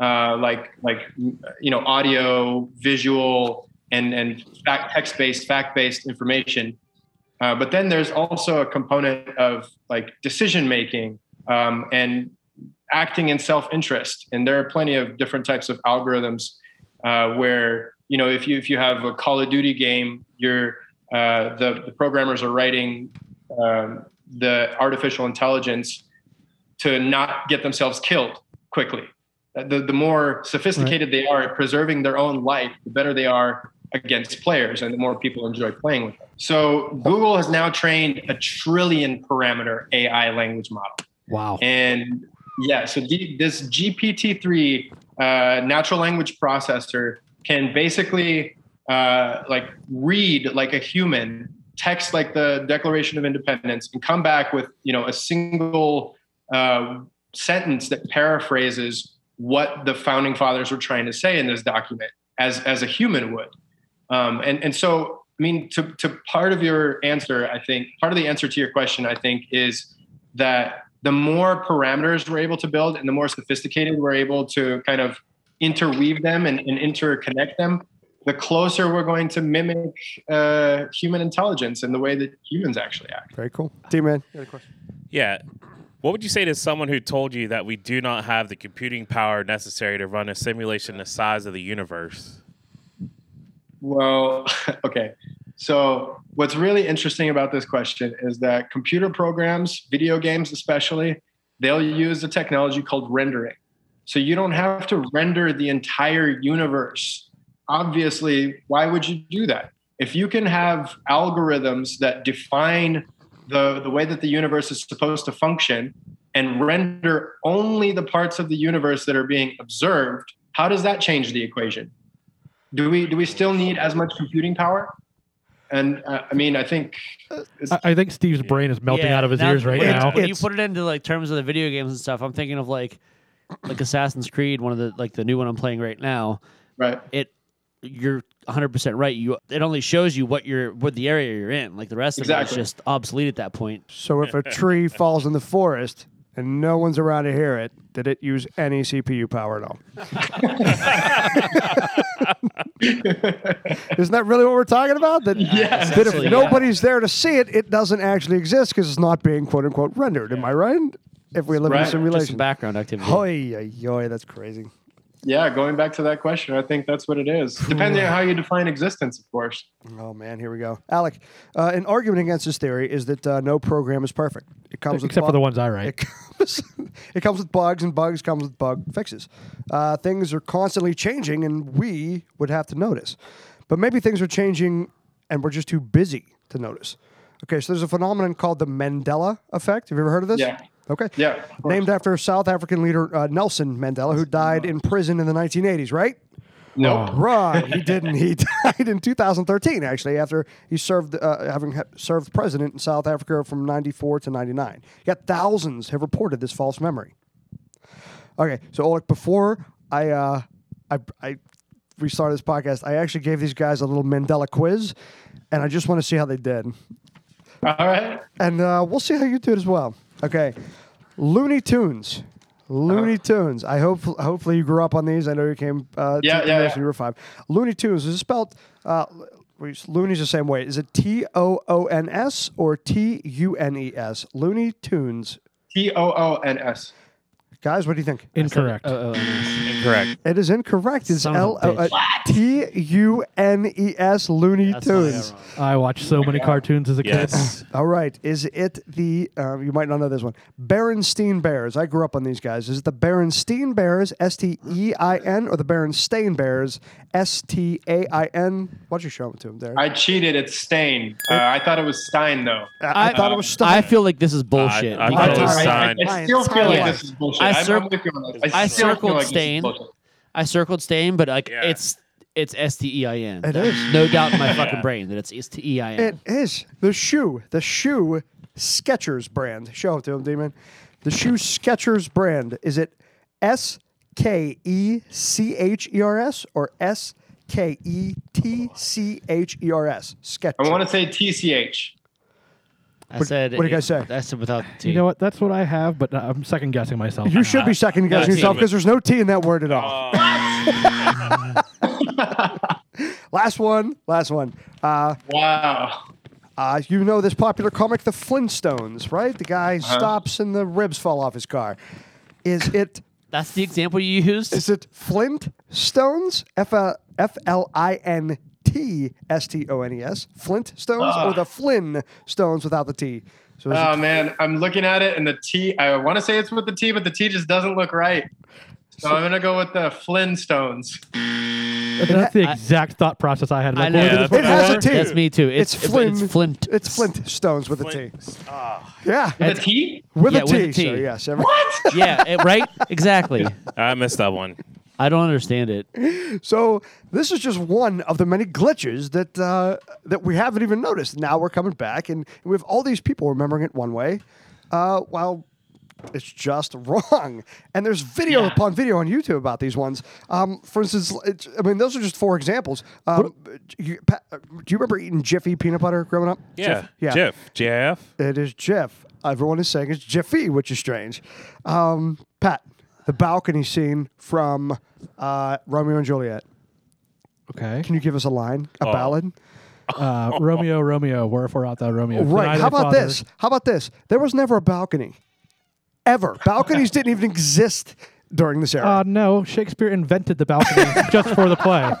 S9: uh, like like you know audio, visual, and and fact, text-based, fact-based information. Uh, but then there's also a component of like decision making um, and acting in self-interest. And there are plenty of different types of algorithms uh, where you know if you if you have a Call of Duty game, you're uh, the the programmers are writing um, the artificial intelligence to not get themselves killed quickly. Uh, The, the more sophisticated they are at preserving their own life, the better they are against players and the more people enjoy playing with them. So Google has now trained a trillion parameter AI language model.
S4: Wow.
S9: And yeah, so this GPT-3 uh, natural language processor can basically uh, like read like a human, text like the Declaration of Independence, and come back with you know a single uh, sentence that paraphrases what the founding fathers were trying to say in this document, as as a human would. Um, and and so I mean, to to part of your answer, I think part of the answer to your question, I think, is that the more parameters we're able to build and the more sophisticated we're able to kind of interweave them and, and interconnect them, the closer we're going to mimic uh, human intelligence and the way that humans actually act.
S1: Very cool. D man, you got a question?
S3: Yeah. What would you say to someone who told you that we do not have the computing power necessary to run a simulation the size of the universe?
S9: Well, okay. So, what's really interesting about this question is that computer programs, video games especially, they'll use a technology called rendering. So, you don't have to render the entire universe. Obviously, why would you do that? If you can have algorithms that define the, the way that the universe is supposed to function and render only the parts of the universe that are being observed, how does that change the equation? Do we do we still need as much computing power? And uh, I mean, I think
S4: I, I think Steve's brain is melting
S2: Yeah,
S4: out of his
S2: now-
S4: ears right
S2: when,
S4: now.
S2: When you put it into like terms of the video games and stuff, I'm thinking of like like Assassin's Creed, one of the like the new one I'm playing right now.
S9: right.
S2: It you're 100 percent right. You it only shows you what you're what the area you're in. Like the rest of it
S9: Exactly.
S2: is just obsolete at that point.
S1: So if a tree falls in the forest and no one's around to hear it, did it use any CPU power at all? Isn't that really what we're talking about? That,
S9: Yeah.
S1: that if
S2: Essentially, yeah.
S1: nobody's there to see it, it doesn't actually exist because it's not being quote unquote rendered. Am I right? If we live in
S9: Right.
S1: a
S9: Just
S2: Just
S1: simulation.
S2: some background activity.
S1: Hoy, oy, oy, that's crazy.
S9: Yeah, going back to that question, I think that's what it is. Depending on how you define existence, of course.
S1: Oh man, here we go. Alec, uh, an argument against this theory is that uh, no program is perfect. It comes with
S4: Except for the ones I write.
S1: It comes, it comes with bugs, and bugs comes with bug fixes. Uh, things are constantly changing, and we would have to notice. But maybe things are changing, and we're just too busy to notice. Okay, so there's a phenomenon called the Mandela effect. Have you ever heard of this?
S9: Yeah.
S1: Okay.
S9: Yeah.
S1: Named after South African leader uh, Nelson Mandela, who died in prison in the 1980s, right?
S9: No.
S1: Wrong. He didn't. He died in 2013, actually, after he served, uh, having ha- served president in South Africa from 94 to 99. Yet thousands have reported this false memory. Okay, so Alec, before I, uh, I, I restarted this podcast, I actually gave these guys a little Mandela quiz, and I just want to see how they did.
S9: All right.
S1: And uh, we'll see how you do it as well. Okay, Looney Tunes. Looney Tunes. I hope hopefully you grew up on these. I know you came uh,
S9: Yeah,
S1: to
S9: yeah, yeah.
S1: you were five. Looney Tunes is it spelled uh, Looney's the same way. Is it T O O N S or T U N E S? Looney Tunes.
S9: T O O N S.
S1: Guys, what do you think?
S4: Incorrect.
S2: Oh, oh, oh.
S3: Incorrect.
S1: It is incorrect. It's
S2: Son of a
S1: L O uh,
S2: bitch.
S1: T U N E S Looney
S2: That's not
S1: Tunes.
S2: wrong.
S4: I watched so many cartoons as a kid.
S3: Yes.
S1: All right. Is it the, uh, you might not know this one, Berenstein Bears? I grew up on these guys. Is it the Berenstein Bears, S T E I N, or the Berenstain Bears, S T A I N? Why don't you show them to him there?
S9: I cheated. It's Stain. Uh, I thought it was Stein, though.
S1: I, I thought it was stuff.
S2: I feel like this is bullshit.
S3: I
S2: because
S3: thought it was
S9: I, I,
S3: Stein.
S9: I still feel like this is bullshit.
S2: I
S9: I'm-
S2: cir-
S9: I'm with you on this.
S2: I
S9: still
S2: circled
S9: like
S2: Stain. I circled Stain, but like
S3: Yeah.
S2: it's it's S T E I N.
S1: It is.
S2: No doubt in my fucking brain that it's S T E I N.
S1: It is the shoe, the shoe Skechers brand. Show it to him, Demon. The shoe Skechers brand. Is it S K E C H E R S or S K E T C H E R S? Skechers.
S9: I want to say TCH.
S2: I said.
S1: what do you guys say?
S2: I said without the T.
S4: You know what? That's what I have, but I'm second guessing myself.
S1: You should be second guessing yourself because there's no T in that word at all. last one. Last one. Uh,
S9: Wow.
S1: uh, you know this popular comic, The Flintstones, right? The guy stops and the ribs fall off his car. Is it
S2: That's the example you used.
S1: Is it Flint Stones? F L F L I N T S T O N E S. Flint Stones or the Flynn Stones without the T? So is
S9: Oh
S1: it,
S9: man, I'm looking at it and the T. I want to say it's with the T, but the T just doesn't look right. So I'm gonna go with the Flintstones.
S4: That's the exact thought process I had.
S2: I
S4: Like,
S2: know.
S4: what was
S1: it has a
S4: before?
S1: T.
S2: That's me too. It's,
S1: It's Flynn.
S2: It's Flint.
S1: It's Flint Stones with a T.
S3: Flint- ah.
S1: Yeah,
S9: With a T?
S1: with
S2: Yeah,
S1: a
S2: with
S1: T.
S2: a T.
S1: So yes, every-
S2: yeah. It, right. Exactly.
S3: I missed that one.
S2: I don't understand it.
S1: So this is just one of the many glitches that uh, that we haven't even noticed. Now we're coming back, and we have all these people remembering it one way, uh, while it's just wrong. And there's video upon video on YouTube about these ones. Um, for instance, it's, I mean, those are just four examples. Um, you, Pat, uh, do you remember eating Jiffy peanut butter growing up?
S3: Yeah.
S1: Yeah.
S3: Jif. JF.
S1: It is Jif. Everyone is saying it's Jiffy, which is strange. Um, Pat, the balcony scene from uh, Romeo and Juliet.
S4: Okay.
S1: Can you give us a line, a
S3: Oh.
S1: ballad?
S4: Uh, Romeo, Romeo, wherefore art thou, Romeo?
S1: Right.
S4: Deny
S1: How
S4: thy
S1: about
S4: father.
S1: this? How about this? There was never a balcony. Ever. Balconies didn't even exist during this era.
S4: Uh, no, Shakespeare invented the balcony just for the play.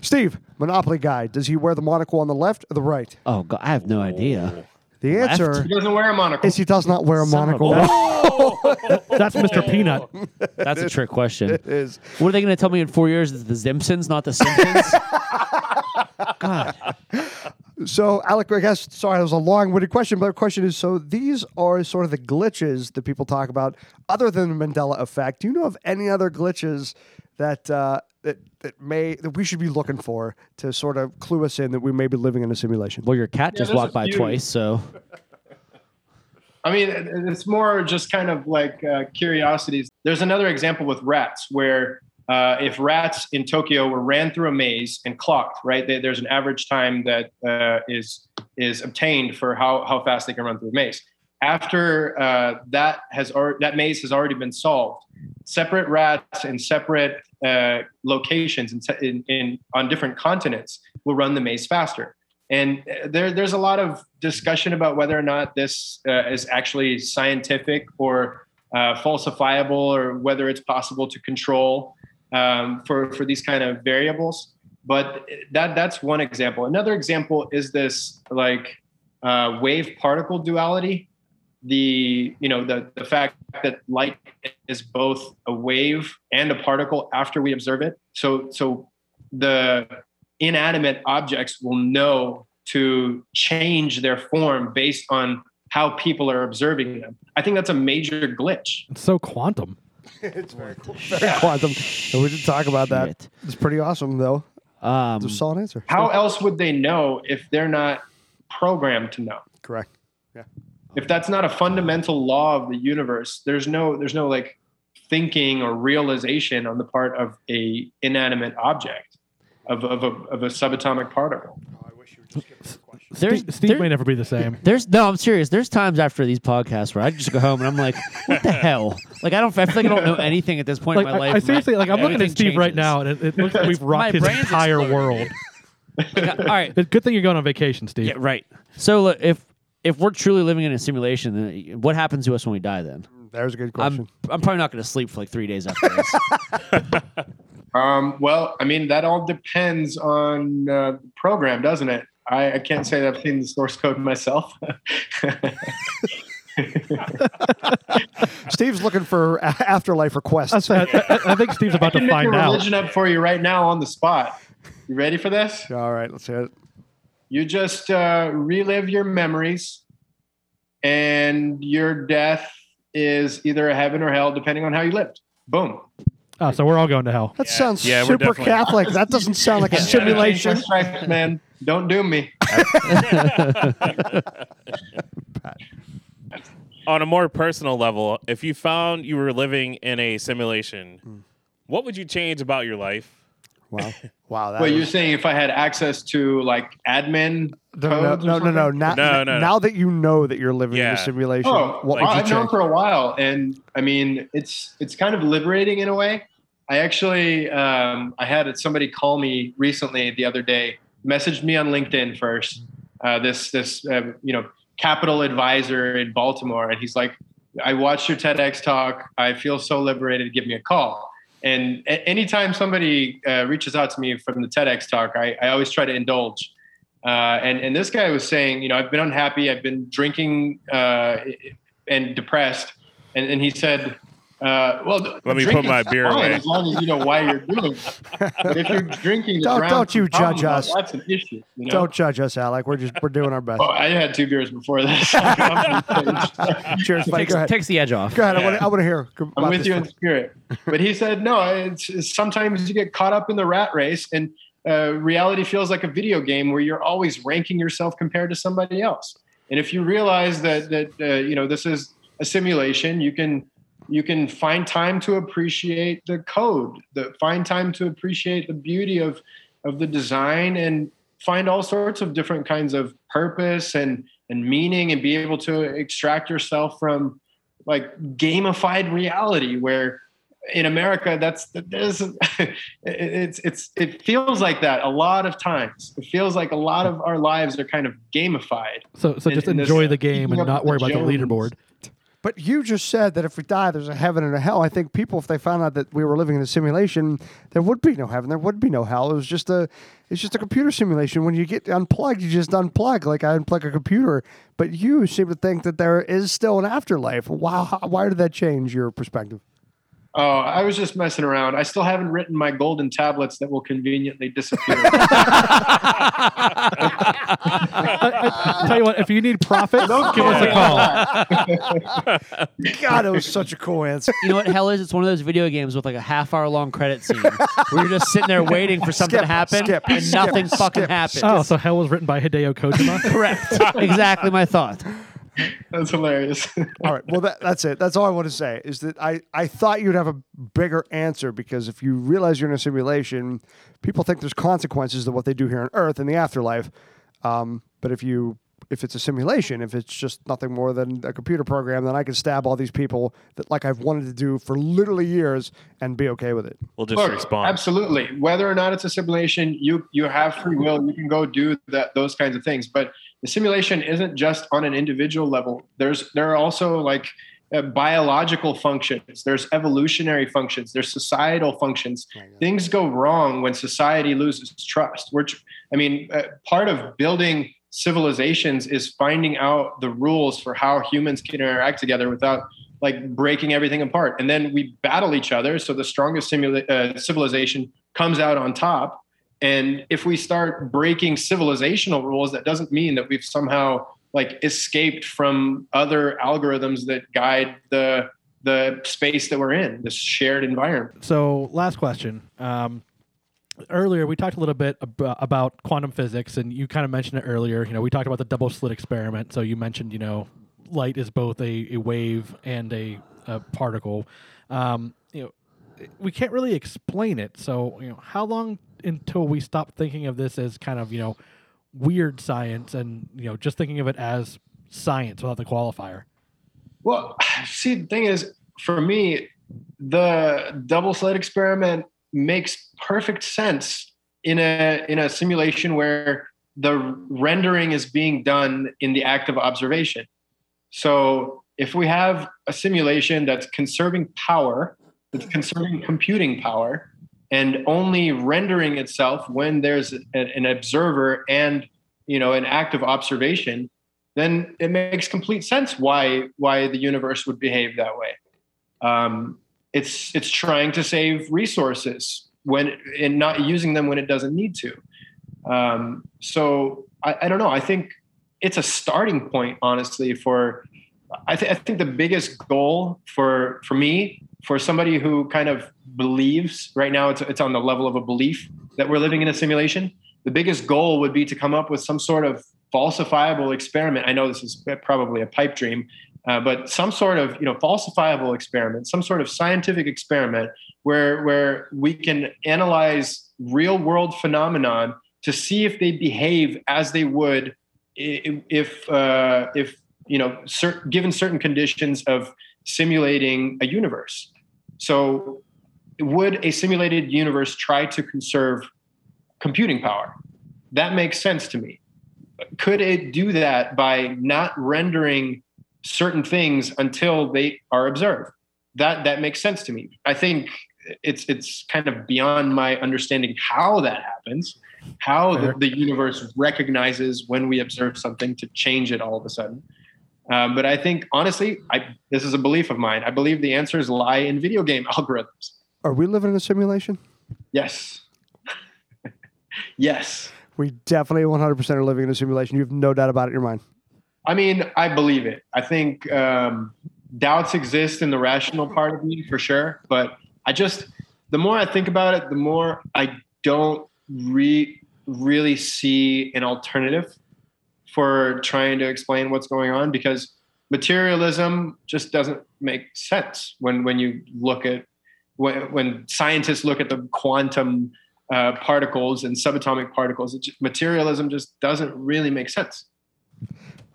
S1: Steve, Monopoly guy, does he wear the monocle on the left or the right?
S2: Oh God, I have no idea.
S1: The answer
S9: He doesn't wear a monocle.
S1: is he does not wear a
S2: Son of a
S1: monocle.
S4: That's Mr. Peanut.
S2: That's a trick question.
S1: It is.
S2: What are they going to tell me in four years? Is the Simpsons, not the Simpsons? God.
S1: So, Alec, I guess, sorry, that was a long winded question, but the question is so these are sort of the glitches that people talk about other than the Mandela effect. Do you know of any other glitches that, uh, that, that may that we should be looking for to sort of clue us in that we may be living in a simulation?
S2: Well, your cat just walked by
S9: few.
S2: twice, so
S9: I mean, it's more just kind of like uh, curiosities. There's another example with rats where uh, if rats in Tokyo were ran through a maze and clocked, right? They, there's an average time that uh, is is obtained for how how fast they can run through a maze. After uh, that has already, that maze has already been solved, separate rats in separate uh, locations in, in, in on different continents will run the maze faster. And uh, there, there's a lot of discussion about whether or not this uh, is actually scientific or uh, falsifiable, or whether it's possible to control um, for for these kind of variables. But that that's one example. Another example is this like uh, wave particle duality. The you know the the fact that light is both a wave and a particle after we observe it. So so the inanimate objects will know to change their form based on how people are observing them. I think that's a major glitch.
S4: It's so quantum.
S1: it's very cool. Very quantum. And we did talk about that.
S2: Shit.
S1: It's pretty awesome, though.
S2: um,
S1: It's a solid answer.
S9: How else would they know if they're not programmed to know?
S1: Correct.
S9: If that's not a fundamental law of the universe, there's no there's no like thinking or realization on the part of a inanimate object of, of, a, of a subatomic particle.
S2: there's,
S4: Steve, Steve
S2: there-
S4: may never be the same.
S2: there's no, I'm serious. There's times after these podcasts where I just go home and I'm like, what the hell? Like I don't, I feel like I don't know anything at this point
S4: Like,
S2: in my life.
S4: I seriously, like, I'm looking at
S2: Everything
S4: Steve right now, and it, it looks like we've
S2: My
S4: rocked his entire
S2: exploding.
S4: world.
S2: Like, all right,
S4: good thing you're going on vacation, Steve.
S2: yeah, right. So look, if if we're truly living in a simulation, then what happens to us when we die? Then
S1: There's a good question.
S2: I'm I'm probably not going to sleep for like three days after this.
S9: Um, well, I mean, that all depends on uh, the program, doesn't it? I, I can't say that I've seen the source code myself.
S1: Steve's looking for a- afterlife requests.
S4: I, I, I think Steve's about
S9: I
S4: to
S9: can make
S4: find
S9: a
S4: out.
S9: religion up for you right now on the spot. You ready for this?
S1: All right, let's hear it.
S9: You just uh, relive your memories, and your death is either a heaven or hell, depending on how you lived. Boom.
S4: Oh, so we're all going to hell.
S1: That sounds
S3: Yeah,
S1: super
S3: definitely-
S1: Catholic. That doesn't sound like a simulation.
S9: stripes, man. Don't do me.
S3: On a more personal level, if you found you were living in a simulation,
S1: Hmm.
S3: what would you change about your life?
S1: Wow. Wow. That
S9: But you're
S1: was-
S9: saying if I had access to like admin
S1: no, no, no, no, no. Now,
S3: No, no, no.
S1: now that you know that you're living in a simulation,
S9: Oh,
S1: what
S9: well,
S1: would you
S9: I've known for a while, and I mean, it's it's kind of liberating in a way. I actually um, I had somebody call me recently the other day, messaged me on LinkedIn first. Uh, this this uh, you know capital advisor in Baltimore, and he's like, I watched your TEDx talk. I feel so liberated. Give me a call. And anytime somebody uh, reaches out to me from the TEDx talk, I, I always try to indulge. Uh, and and this guy was saying, you know, I've been unhappy. I've been drinking uh, and depressed. And, and he said, uh, well,
S3: Let me put my beer
S9: fine
S3: away.
S9: as long as you know why you're doing it. But if you're drinking,
S1: Don't- don't you
S9: some
S1: judge us.
S9: That's an issue. You know?
S1: Don't judge us, Alec. We're just we're doing our best.
S9: Oh, I had two beers before this.
S1: Cheers, buddy.
S2: Takes,
S1: Go ahead.
S2: takes the edge off.
S1: Go ahead. I want to I want to hear.
S9: I'm with
S1: this
S9: you in spirit. But he said, no, it's, it's sometimes you get caught up in the rat race and uh, reality feels like a video game where you're always ranking yourself compared to somebody else. And if you realize that, that uh, you know, this is a simulation, you can, you can find time to appreciate the code, the find time to appreciate the beauty of, of the design and find all sorts of different kinds of purpose and, and meaning and be able to extract yourself from like gamified reality where in America that's there's it's it's it feels like that a lot of times. It feels like a lot of our lives are kind of gamified.
S4: So so
S9: In-
S4: just
S9: in this,
S4: enjoy
S9: uh,
S4: the game and not worry about the leaderboard.
S1: But you just said that if we die, there's a heaven and a hell. I think people, if they found out that we were living in a simulation, there would be no heaven, there would be no hell. It was just a, it's just a computer simulation. When you get unplugged, you just unplug, like I unplug a computer. But you seem to think that there is still an afterlife. Wow, why did that change your perspective?
S9: Oh, I was just messing around. I still haven't written my golden tablets that will conveniently disappear.
S4: Tell you what, if you need prophet, give us a call.
S1: God, it was such a cool answer.
S2: You know what hell is? It's one of those video games with like a half hour long credit scene where you're just sitting there waiting for something
S1: Skip,
S2: to happen
S1: skip,
S2: and
S1: skip,
S2: nothing fucking
S1: skip.
S2: happens.
S4: Oh, so Hell was written by Hideo Kojima.
S2: Correct. exactly my thought.
S9: That's hilarious.
S1: All right. Well, that, that's it. That's all I want to say is that I, I thought you'd have a bigger answer because if you realize you're in a simulation, people think there's consequences to what they do here on Earth in the afterlife. Um, but if you if it's a simulation, if it's just nothing more than a computer program, then I can stab all these people that like I've wanted to do for literally years and be okay with it.
S3: We'll just
S9: Look,
S3: respond.
S9: Absolutely. Whether or not it's a simulation, you you have free will. You can go do that those kinds of things. But the simulation isn't just on an individual level. There's there are also like uh, biological functions. There's evolutionary functions. There's societal functions. Things go wrong when society loses trust. Which I mean, uh, part of building civilizations is finding out the rules for how humans can interact together without like breaking everything apart. And then we battle each other. So the strongest simula- uh, civilization comes out on top. And if we start breaking civilizational rules, that doesn't mean that we've somehow like escaped from other algorithms that guide the the space that we're in, this shared environment.
S4: So, last question. Um, earlier, we talked a little bit ab- about quantum physics, and you kind of mentioned it earlier. You know, we talked about the double slit experiment. So, you mentioned, you know, light is both a, a wave and a, a particle. Um, you know, we can't really explain it. So, you know, how long until we stop thinking of this as kind of, you know, weird science and, you know, just thinking of it as science without the qualifier?
S9: Well, see, the thing is, for me, the double slit experiment makes perfect sense in a in a simulation where the rendering is being done in the act of observation. So if we have a simulation that's conserving power, that's conserving computing power, and only rendering itself when there's an observer and you know an act of observation, then it makes complete sense why why the universe would behave that way. Um, it's it's trying to save resources when and not using them when it doesn't need to. Um, so I, I don't know. I think it's a starting point, honestly. For I, th- I think the biggest goal for for me for somebody who kind of believes right now, it's it's on the level of a belief that we're living in a simulation. The biggest goal would be to come up with some sort of falsifiable experiment. I know this is probably a pipe dream, uh, but some sort of you know falsifiable experiment, some sort of scientific experiment where where we can analyze real world phenomenon to see if they behave as they would if uh, if you know cer- given certain conditions of simulating a universe. So, would a simulated universe try to conserve computing power? That makes sense to me. Could it do that by not rendering certain things until they are observed? That that makes sense to me. I think it's it's kind of beyond my understanding how that happens, how the, the universe recognizes when we observe something to change it all of a sudden. Um, but I think honestly, I this is a belief of mine. I believe the answers lie in video game algorithms.
S1: Are we living in a simulation?
S9: Yes. yes.
S1: We definitely 100% are living in a simulation. You have no doubt about it in your mind.
S9: I mean, I believe it. I think um, doubts exist in the rational part of me for sure. But I just, the more I think about it, the more I don't re- really see an alternative for trying to explain what's going on because materialism just doesn't make sense when when you look at when, when scientists look at the quantum uh, particles and subatomic particles. Just, materialism just doesn't really make sense.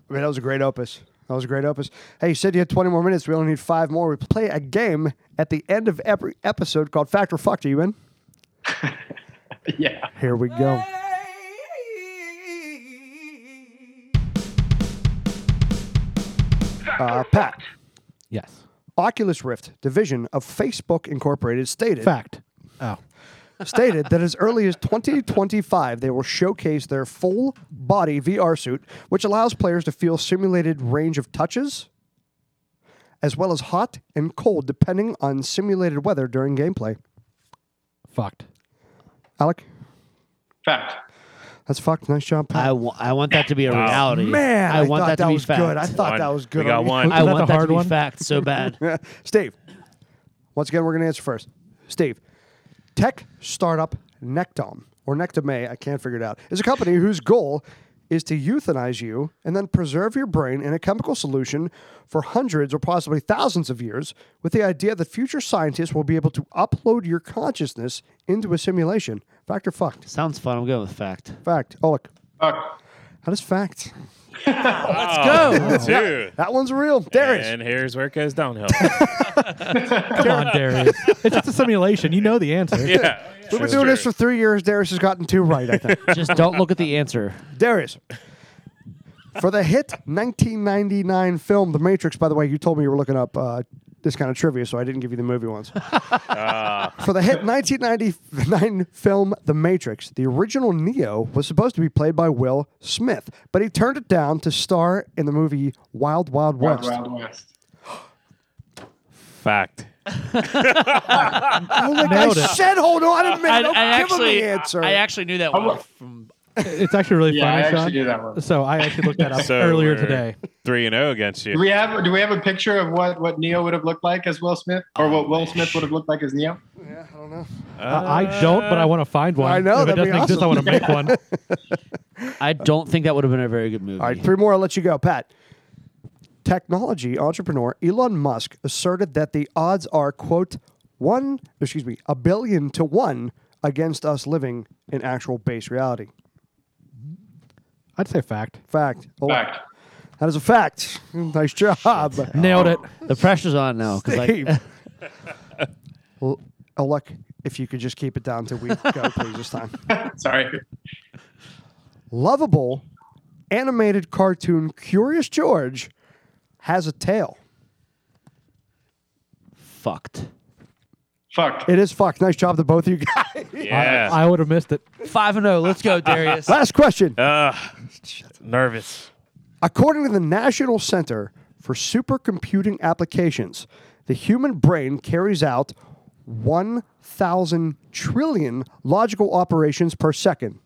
S1: I mean, that was a great opus. That was a great opus. Hey, you said you had 20 more minutes. We only need five more. We play a game at the end of every episode called Fact or Fucked. Are you in?
S9: yeah.
S1: Here we go. Uh, Pat,
S4: Yes.
S1: Oculus Rift division of Facebook Incorporated stated
S4: Fact. Oh.
S1: Stated that as early as 2025 they will showcase their full body VR suit, which allows players to feel simulated range of touches, as well as hot and cold depending on simulated weather during gameplay.
S4: Fucked.
S1: Alec,
S9: Fact.
S1: that's fucked. Nice job, Pat.
S2: I, want that to be a
S3: Wow.
S2: reality.
S1: Man, I,
S2: I want
S1: thought
S2: that to be
S1: was
S2: fact.
S1: good. I thought
S3: One.
S1: that was good.
S3: We got
S1: on you.
S3: one.
S2: I
S4: Was that
S2: want
S4: the
S2: that to
S4: hard
S2: be
S4: one?
S2: fact so bad.
S1: Steve, once again, we're going to answer first. Steve, tech startup Nectom, or Nectame, I can't figure it out, is a company whose goal is to euthanize you and then preserve your brain in a chemical solution for hundreds or possibly thousands of years with the idea that future scientists will be able to upload your consciousness into a simulation. Fact or fucked?
S2: Sounds fun. I'm going with fact.
S1: Fact. Oh, look.
S9: Fact.
S1: How does fact?
S2: Let's go.
S3: Two.
S1: That one's real. Darius.
S3: And here's where it goes downhill.
S4: Come on, Darius. It's just a simulation. You know the answer.
S3: yeah.
S1: We've been doing this for three years. Darius has gotten two right, I think.
S2: Just don't look at the answer.
S1: Darius. For the hit 1999 film The Matrix, by the way, you told me you were looking up uh, this kind of trivia, so I didn't give you the movie ones. Ah. For the hit 1999 film The Matrix, the original Neo was supposed to be played by Will Smith, but he turned it down to star in the movie Wild Wild
S9: Wild,
S1: West.
S9: Wild West.
S3: Fact.
S1: Oh, like
S4: Nailed
S1: I said, hold on a minute.
S2: I,
S1: Don't
S2: I
S1: give him
S2: actually,
S1: the answer.
S2: I actually knew that one from.
S4: It's actually really
S9: Yeah, I actually
S4: Sean.
S9: knew that one.
S4: So I actually looked that up
S3: So
S4: earlier
S3: we're
S4: today.
S3: Three and zero against you.
S9: Do
S3: you.
S9: we have do we have a picture of what what Neo would have looked like as Will Smith, or what Will Smith would have looked like as Neo?
S1: yeah, I don't know.
S4: Uh, I don't, but I want to find one.
S1: I know,
S4: If it doesn't
S1: be
S4: exist, I want to make one.
S2: I don't think that would have been a very good movie.
S1: All right, three more. I'll let you go. Pat. Technology entrepreneur Elon Musk asserted that the odds are, quote, one, excuse me, a billion to one against us living in actual base reality.
S4: I'd say fact.
S1: Fact. Oh,
S9: Fact.
S1: That is a fact. Nice job.
S4: Nailed it.
S2: The pressure's on now because
S1: Steve.
S2: like
S1: well, oh, look, if you could just keep it down till we go, please, this time.
S9: Sorry.
S1: Lovable animated cartoon Curious George has a tail.
S2: fucked.
S9: Fuck.
S1: It is fucked. Nice job to both of you guys.
S3: Yeah.
S4: I would have missed it.
S2: Five and zero. Let's go, Darius.
S1: Last question.
S3: Ugh. nervous.
S1: According to the National Center for Supercomputing Applications, the human brain carries out 1,000 trillion logical operations per second.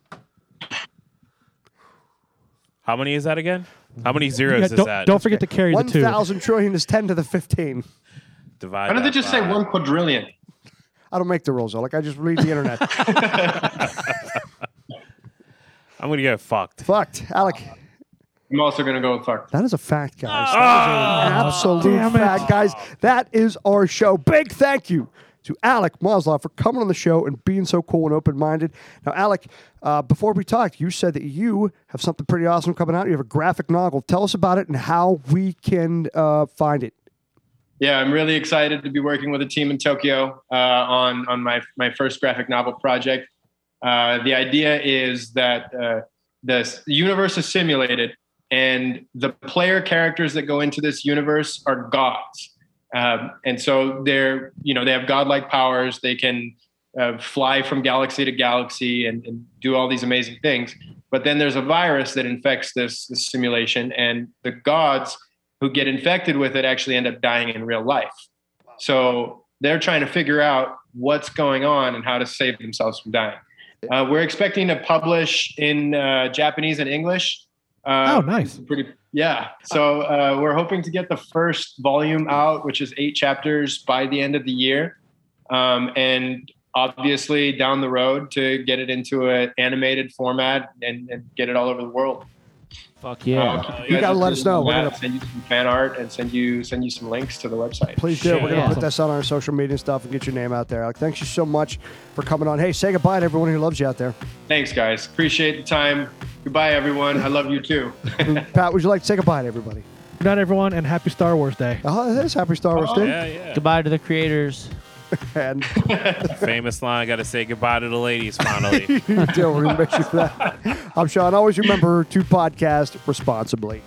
S3: How many is that again? How many zeros
S4: Yeah,
S3: is
S4: don't,
S3: that?
S4: don't forget to carry the two.
S1: 1,000 trillion is 10 to the 15.
S3: divide.
S9: Why don't they
S3: that
S9: just say one quadrillion?
S1: I don't make the rules, Like I just read the internet.
S3: I'm gonna get fucked.
S1: Fucked. Alec,
S9: I'm also gonna go with fuck.
S1: that is a fact, guys. That is an absolute
S4: Damn it.
S1: fact, guys. That is our show. Big thank you to Alec Moslov for coming on the show and being so cool and open minded. Now, Alec, uh, before we talked, you said that you have something pretty awesome coming out. You have a graphic novel. Tell us about it and how we can uh, find it.
S9: Yeah, I'm really excited to be working with a team in Tokyo uh, on on my my first graphic novel project. Uh, the idea is that uh, the universe is simulated, and the player characters that go into this universe are gods, um, and so they're you know they have godlike powers. They can uh, fly from galaxy to galaxy and, and do all these amazing things. But then there's a virus that infects this, this simulation, and the gods who get infected with it actually end up dying in real life. So they're trying to figure out what's going on and how to save themselves from dying. Uh, we're expecting to publish in uh, Japanese and English. Uh,
S4: Oh, nice.
S9: Pretty, yeah. So uh, we're hoping to get the first volume out, which is eight chapters, by the end of the year, um, and obviously down the road to get it into an animated format and, and get it all over the world.
S2: Fuck oh, yeah.
S9: I'll keep
S1: You gotta let us know. We're gonna-
S9: send you some fan art and send you send you some links to the website.
S1: Please do. We're going to
S2: Yeah.
S1: put this on our social media stuff and get your name out there. Alec, thanks you so much for coming on. Hey, say goodbye to everyone who loves you out there.
S9: Thanks, guys. Appreciate the time. Goodbye, everyone. I love you too.
S1: Pat, would you like to say goodbye to everybody?
S4: Good night, everyone, and happy Star Wars Day.
S1: Oh, it is Happy Star Wars oh, Day.
S3: Yeah, yeah.
S2: Goodbye to the creators.
S1: And
S3: Famous line. Got to say goodbye to the ladies finally.
S1: you do. We're going to make sure that. I'm Sean. Always remember to podcast responsibly.